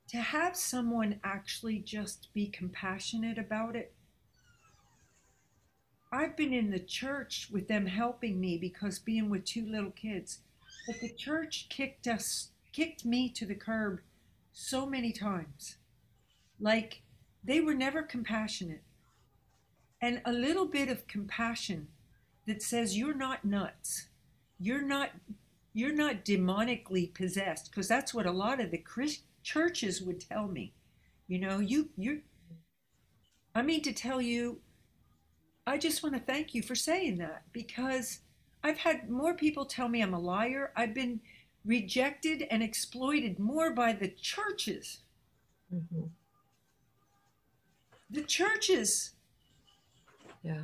to have someone actually just be compassionate about it. I've been in the church with them helping me because being with two little kids, but the church kicked us, kicked me to the curb so many times. Like they were never compassionate. And a little bit of compassion that says you're not nuts. You're not you're not demonically possessed because that's what a lot of the churches would tell me. You know you you i mean to tell you i just want to thank you for saying that because i've had more people tell me i'm a liar. I've been rejected and exploited more by the churches. Hmm the churches. Yeah.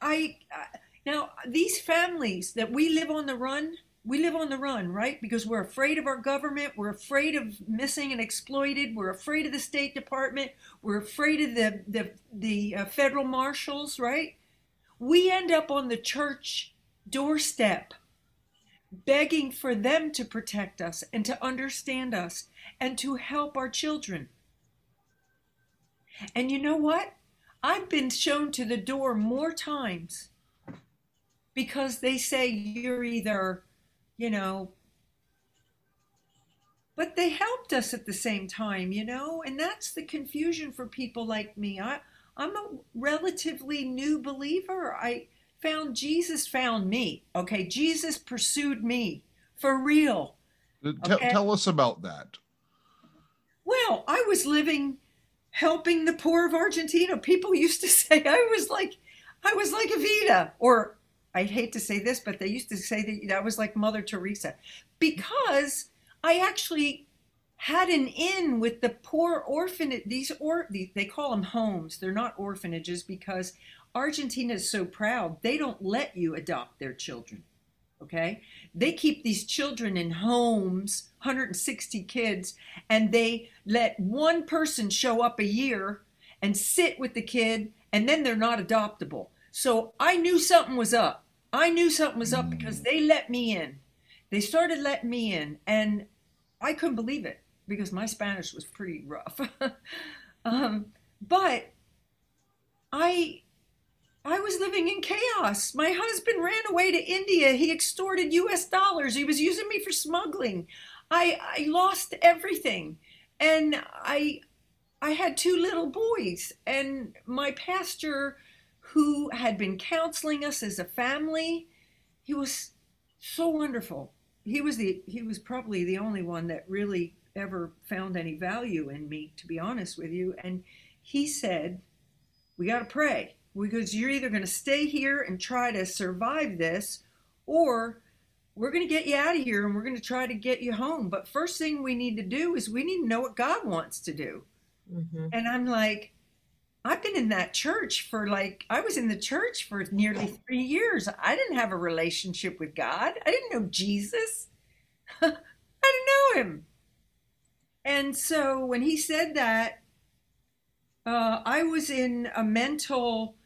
I uh, now these families that we live on the run, we live on the run, right? Because we're afraid of our government, we're afraid of missing and exploited, we're afraid of the State Department, we're afraid of the the the uh, federal marshals, right? We end up on the church doorstep begging for them to protect us and to understand us and to help our children. And you know what? I've been shown to the door more times because they say you're either, you know, but they helped us at the same time, you know, and that's the confusion for people like me. I, I'm a relatively new believer. I found Jesus found me. Okay, Jesus pursued me for real. Uh, tell Okay. tell us about that Well, I was living helping the poor of Argentina. People used to say I was like I was like Evita or I hate to say this, but they used to say that I was like Mother Teresa because I actually had an in with the poor orphanage. These or they call them homes. They're not orphanages because Argentina is so proud. They don't let you adopt their children. Okay, they keep these children in homes, 160 kids, and they let one person show up a year and sit with the kid, and then they're not adoptable. So I knew something was up. I knew something was up because they let me in. They started letting me in, and I couldn't believe it because my Spanish was pretty rough. um, but I I was living in chaos. My husband ran away to India. He extorted US dollars. He was using me for smuggling. I I lost everything. And I I had two little boys and my pastor who had been counseling us as a family, he was so wonderful. He was the he was probably the only one that really ever found any value in me to be honest with you and he said, "We got to pray because you're either going to stay here and try to survive this or we're going to get you out of here and we're going to try to get you home. But first thing we need to do is we need to know what God wants to do. Mm-hmm. And I'm like, I've been in that church for like, I was in the church for nearly three years. I didn't have a relationship with God, I didn't know Jesus, I didn't know him. And so when he said that, uh, I was in a mental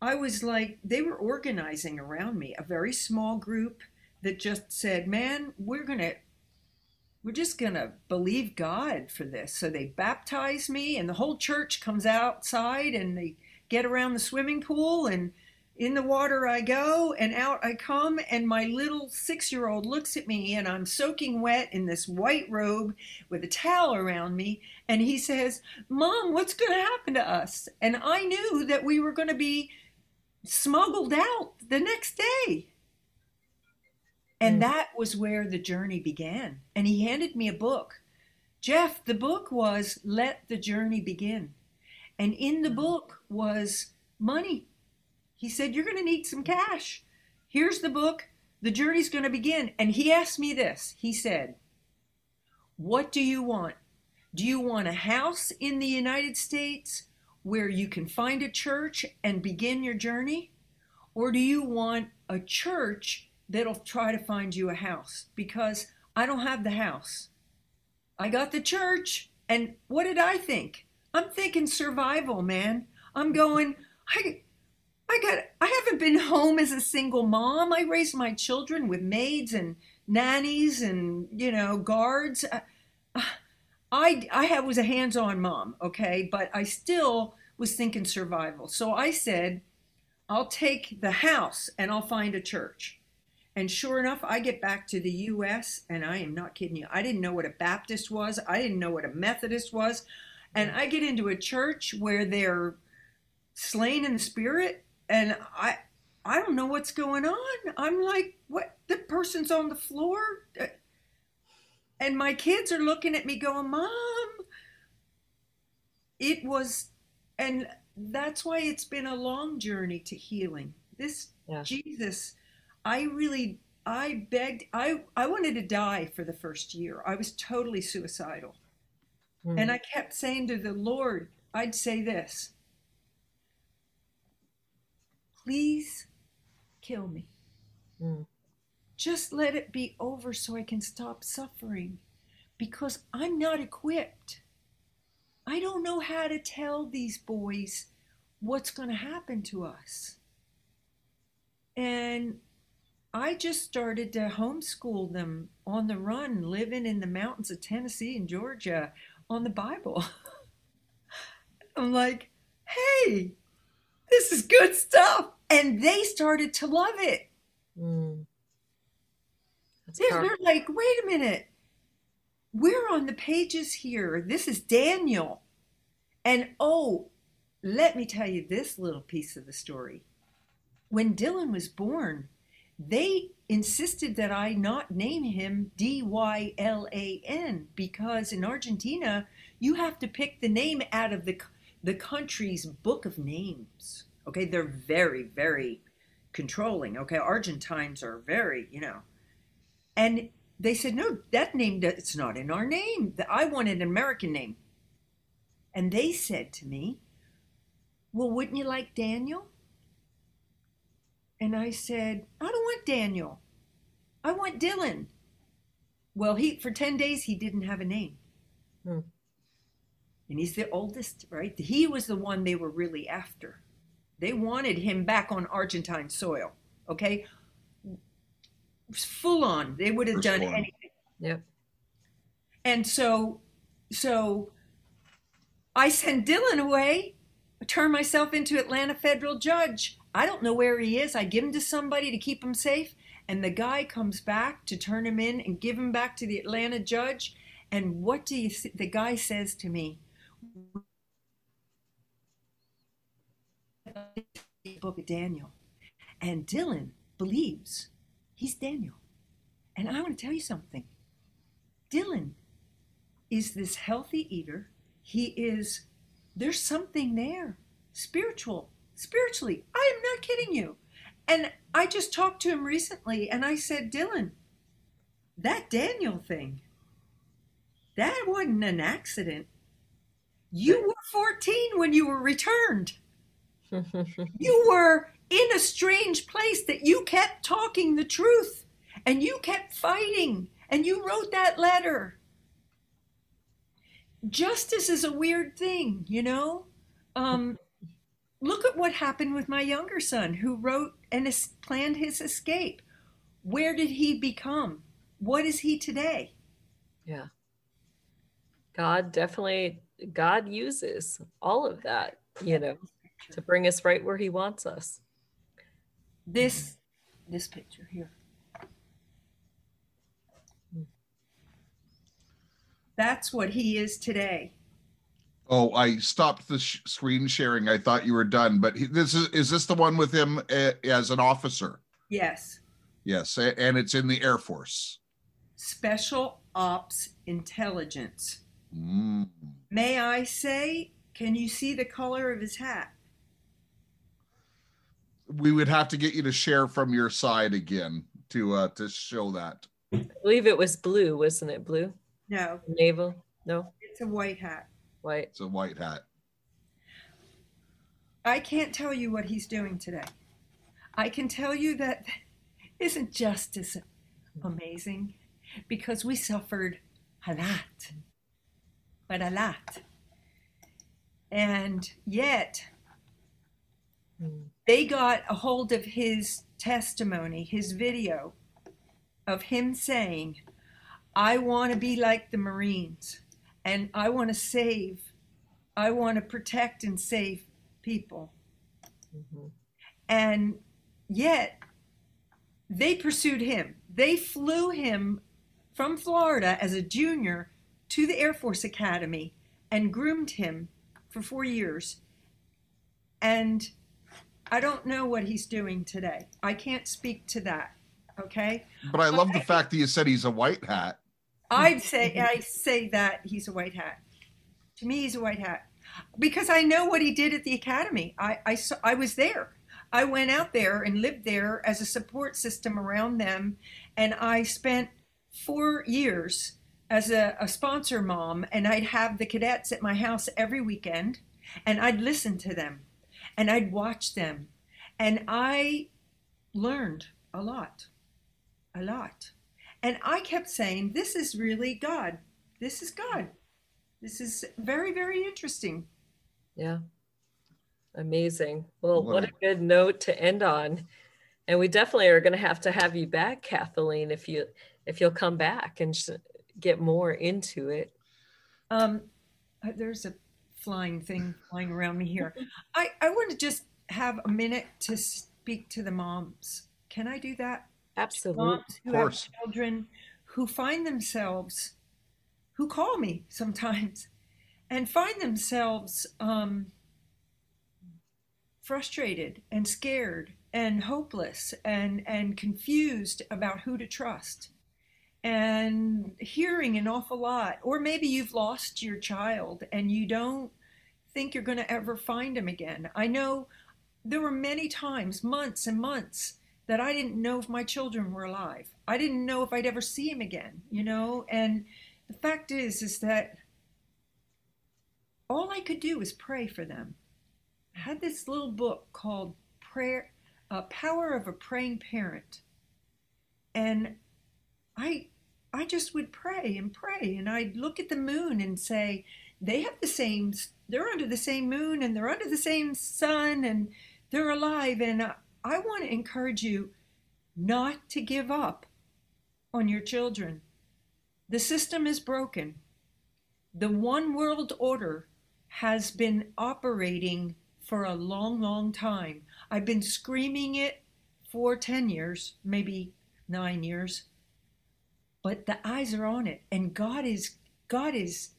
I was like, they were organizing around me, a very small group that just said, man, we're going to, we're just going to believe God for this. So they baptize me, and the whole church comes outside and they get around the swimming pool, and in the water I go, and out I come. And my little six year old looks at me, and I'm soaking wet in this white robe with a towel around me. And he says, Mom, what's going to happen to us? And I knew that we were going to be smuggled out the next day. And mm. that was where the journey began. And he handed me a book. Jeff, the book was Let the Journey Begin. And in the hmm. book was money. He said, You're going to need some cash. Here's the book. The journey's going to begin. And he asked me this He said, What do you want? Do you want a house in the United States where you can find a church and begin your journey? Or do you want a church that'll try to find you a house? Because I don't have the house. I got the church, and what did I think? I'm thinking survival, man. I'm going, I I got I haven't been home as a single mom. I raised my children with maids and nannies and, you know, guards. I I have, was a hands-on mom, okay, but I still was thinking survival. So I said, I'll take the house and I'll find a church. And sure enough, I get back to the U.S. and I am not kidding you. I didn't know what a Baptist was. I didn't know what a Methodist was. And I get into a church where they're slain in the spirit, and I I don't know what's going on. I'm like, what? The person's on the floor uh, and my kids are looking at me going, Mom, it was, and that's why it's been a long journey to healing. This yeah. Jesus, I really, I begged, I, I wanted to die for the first year. I was totally suicidal. Mm. And I kept saying to the Lord, I'd say this please kill me. Mm. Just let it be over so I can stop suffering because I'm not equipped. I don't know how to tell these boys what's going to happen to us. And I just started to homeschool them on the run, living in the mountains of Tennessee and Georgia on the Bible. I'm like, hey, this is good stuff. And they started to love it. Mm. They're, they're like, wait a minute. We're on the pages here. This is Daniel. And oh, let me tell you this little piece of the story. When Dylan was born, they insisted that I not name him D Y L A N because in Argentina, you have to pick the name out of the, the country's book of names. Okay, they're very, very controlling. Okay, Argentines are very, you know, and they said, no, that name, it's not in our name. I want an American name. And they said to me, well, wouldn't you like Daniel? And I said, I don't want Daniel. I want Dylan. Well, he for 10 days he didn't have a name. Hmm. And he's the oldest, right? He was the one they were really after. They wanted him back on Argentine soil. Okay full on. They would have done one. anything. Yep. And so, so I send Dylan away turn myself into Atlanta federal judge. I don't know where he is. I give him to somebody to keep him safe, and the guy comes back to turn him in and give him back to the Atlanta judge. And what do you? Th- the guy says to me, "Book of Daniel," and Dylan believes he's Daniel. And I want to tell you something. Dylan is this healthy eater. He is there's something there spiritual spiritually i am not kidding you. And i just talked to him recently and i said dylan that daniel thing that wasn't an accident. You were 14 when you were returned. You were in a strange place that you kept talking the truth and you kept fighting and you wrote that letter. Justice is a weird thing, you know? Um, look at what happened with my younger son who wrote and planned his escape. Where did he become? What is he today? Yeah. God definitely, God uses all of that, you know, to bring us right where he wants us. This, this picture here. Hmm. That's what he is today. Oh, I stopped the sh- screen sharing. I thought you were done, but he, this is is this the one with him uh, as an officer? Yes. Yes, a- and it's in the Air Force. Special Ops Intelligence. Mm. May I say, can you see the color of his hat? We would have to get you to share from your side again to uh to show that. I believe it was blue, wasn't it? Blue? No, Naval? No? it's a white hat. White. It's a white hat. I can't tell you what he's doing today. I can tell you that isn't justice amazing because we suffered a lot, but a lot. And yet, they got a hold of his testimony, his video of him saying, I want to be like the Marines and I want to save, I want to protect and save people. Mhm. And yet, they pursued him. They flew him from Florida as a junior to the Air Force Academy and groomed him for four years. And I don't know what he's doing today. I can't speak to that. Okay. But I love the fact that you said he's a white hat. I'd say I say that he's a white hat. To me, he's a white hat because I know what he did at the academy. I I, saw, I was there. I went out there and lived there as a support system around them, and I spent four years as a, a sponsor mom, and I'd have the cadets at my house every weekend, and I'd listen to them, and I'd watch them, and I learned a lot, a lot. And I kept saying, This is really God. This is God. This is very, very interesting. Yeah. Amazing. Well, what a good note to end on. And we definitely are going to have to have you back, Kathleen, if you if you'll come back and sh- get more into it. Um, uh, there's a flying thing flying around me here. I, I want to just have a minute to speak to the moms. Can I do that? Absolutely. Moms who Of have course. children who find themselves, who call me sometimes, and find themselves um, frustrated and scared and hopeless and, and confused about who to trust and hearing an awful lot. Or maybe you've lost your child and you don't think you're going to ever find him again. I know there were many times, months and months, that I didn't know if my children were alive. I didn't know if I'd ever see him again, you know? And the fact is, is that all I could do was pray for them. I had this little book called Prayer, uh, Power of a Praying Parent. And I, I just would pray and pray, and I'd look at the moon and say, they have the same, they're under the same moon and they're under the same sun and they're alive. And I, want to encourage you not to give up on your children. The system is broken. The one world order has been operating for a long, long time. I've been screaming it for 10 years, maybe nine years, but the eyes are on it. And God is, God is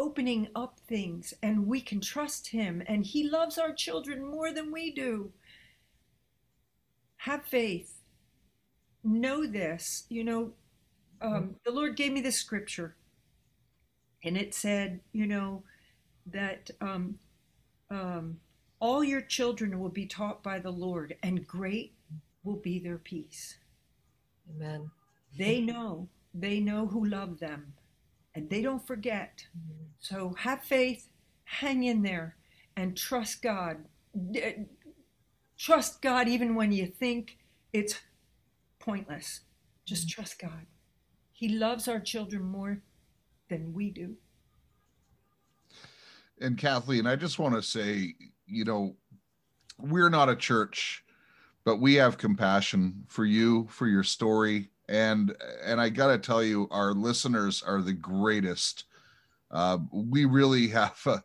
opening up things and we can trust him and he loves our children more than we do. Have faith. Know this. You know, um, the Lord gave me this scripture and it said, you know, that um, um, all your children will be taught by the Lord, and great will be their peace. Amen. They know, they know who love them, and they don't forget. So have faith, hang in there, and trust God. Trust God even when you think it's pointless. Just trust God. He loves our children more than we do. and Kathleen, I just want to say, you know, we're not a church, but we have compassion for you, for your story, and and I got to tell you, our listeners are the greatest. Uh, we really have a,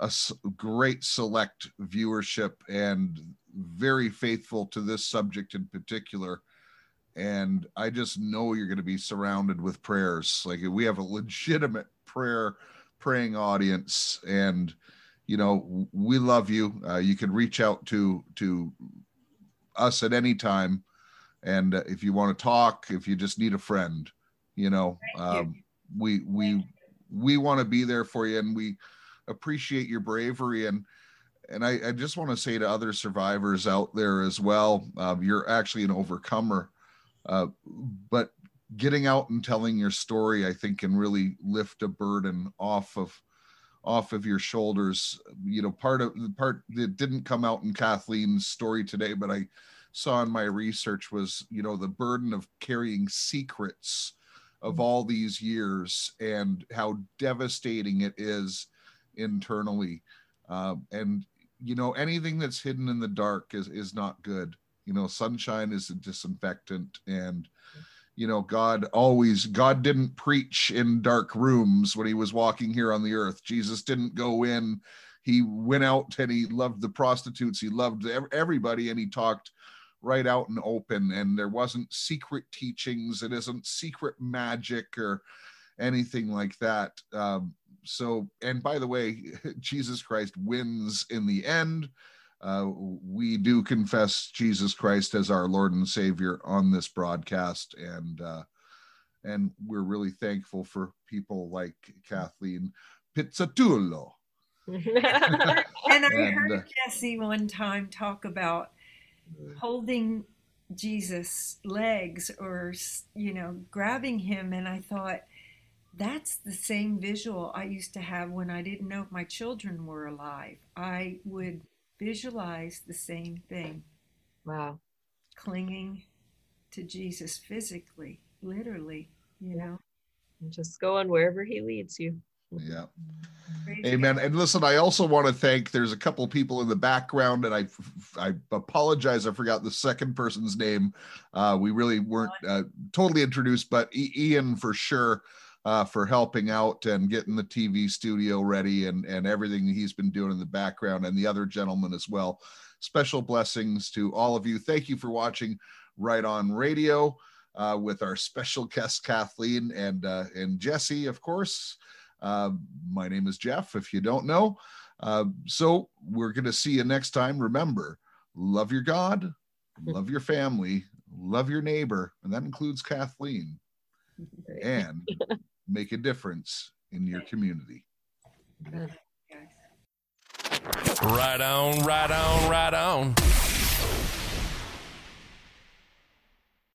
a great select viewership and very faithful to this subject in particular. And I just know you're going to be surrounded with prayers. Like we have a legitimate prayer praying audience and you know we love you uh, you can reach out to to us at any time and uh, if you want to talk if you just need a friend you know Thank you. um, we we we want to be there for you and we appreciate your bravery and and I, I just want to say to other survivors out there as well um, you're actually an overcomer uh, but getting out and telling your story i think can really lift a burden off of off of your shoulders. You know part of the part that didn't come out in kathleen's story today but i saw in my research was you know the burden of carrying secrets of all these years and how devastating it is internally. Um, and you know anything that's hidden in the dark is is not good. You know sunshine is a disinfectant and you know god always god didn't preach in dark rooms when he was walking here on the earth. Jesus didn't go in. He went out and he loved the prostitutes. He loved everybody and he talked right out and open. And there wasn't secret teachings. It isn't secret magic or anything like that. Um, so and by the way jesus christ wins in the end uh, we do confess Jesus Christ as our Lord and Savior on this broadcast, and uh, and we're really thankful for people like Kathleen Pizzatullo. And I And, heard uh, Jesse one time talk about holding Jesus' legs or, you know, grabbing him. And I thought, that's the same visual I used to have when I didn't know if my children were alive. I would visualize the same thing, Wow. clinging to Jesus physically, literally, you know. And just going wherever he leads you. Yeah. Praise Amen. And listen, I also want to thank. There's a couple people in the background, and I I apologize. I forgot the second person's name. Uh, we really weren't uh, totally introduced, but I- Ian for sure uh, for helping out and getting the TV studio ready and and everything he's been doing in the background, and the other gentlemen as well. Special blessings to all of you. Thank you for watching Right on Radio uh, with our special guest Kathleen and uh, and Jesse, of course. Uh, my name is Jeff, if you don't know. Uh, so we're going to see you next time. Remember, love your God, love your family, love your neighbor, and that includes Kathleen, and make a difference in your community. Right on, right on, right on.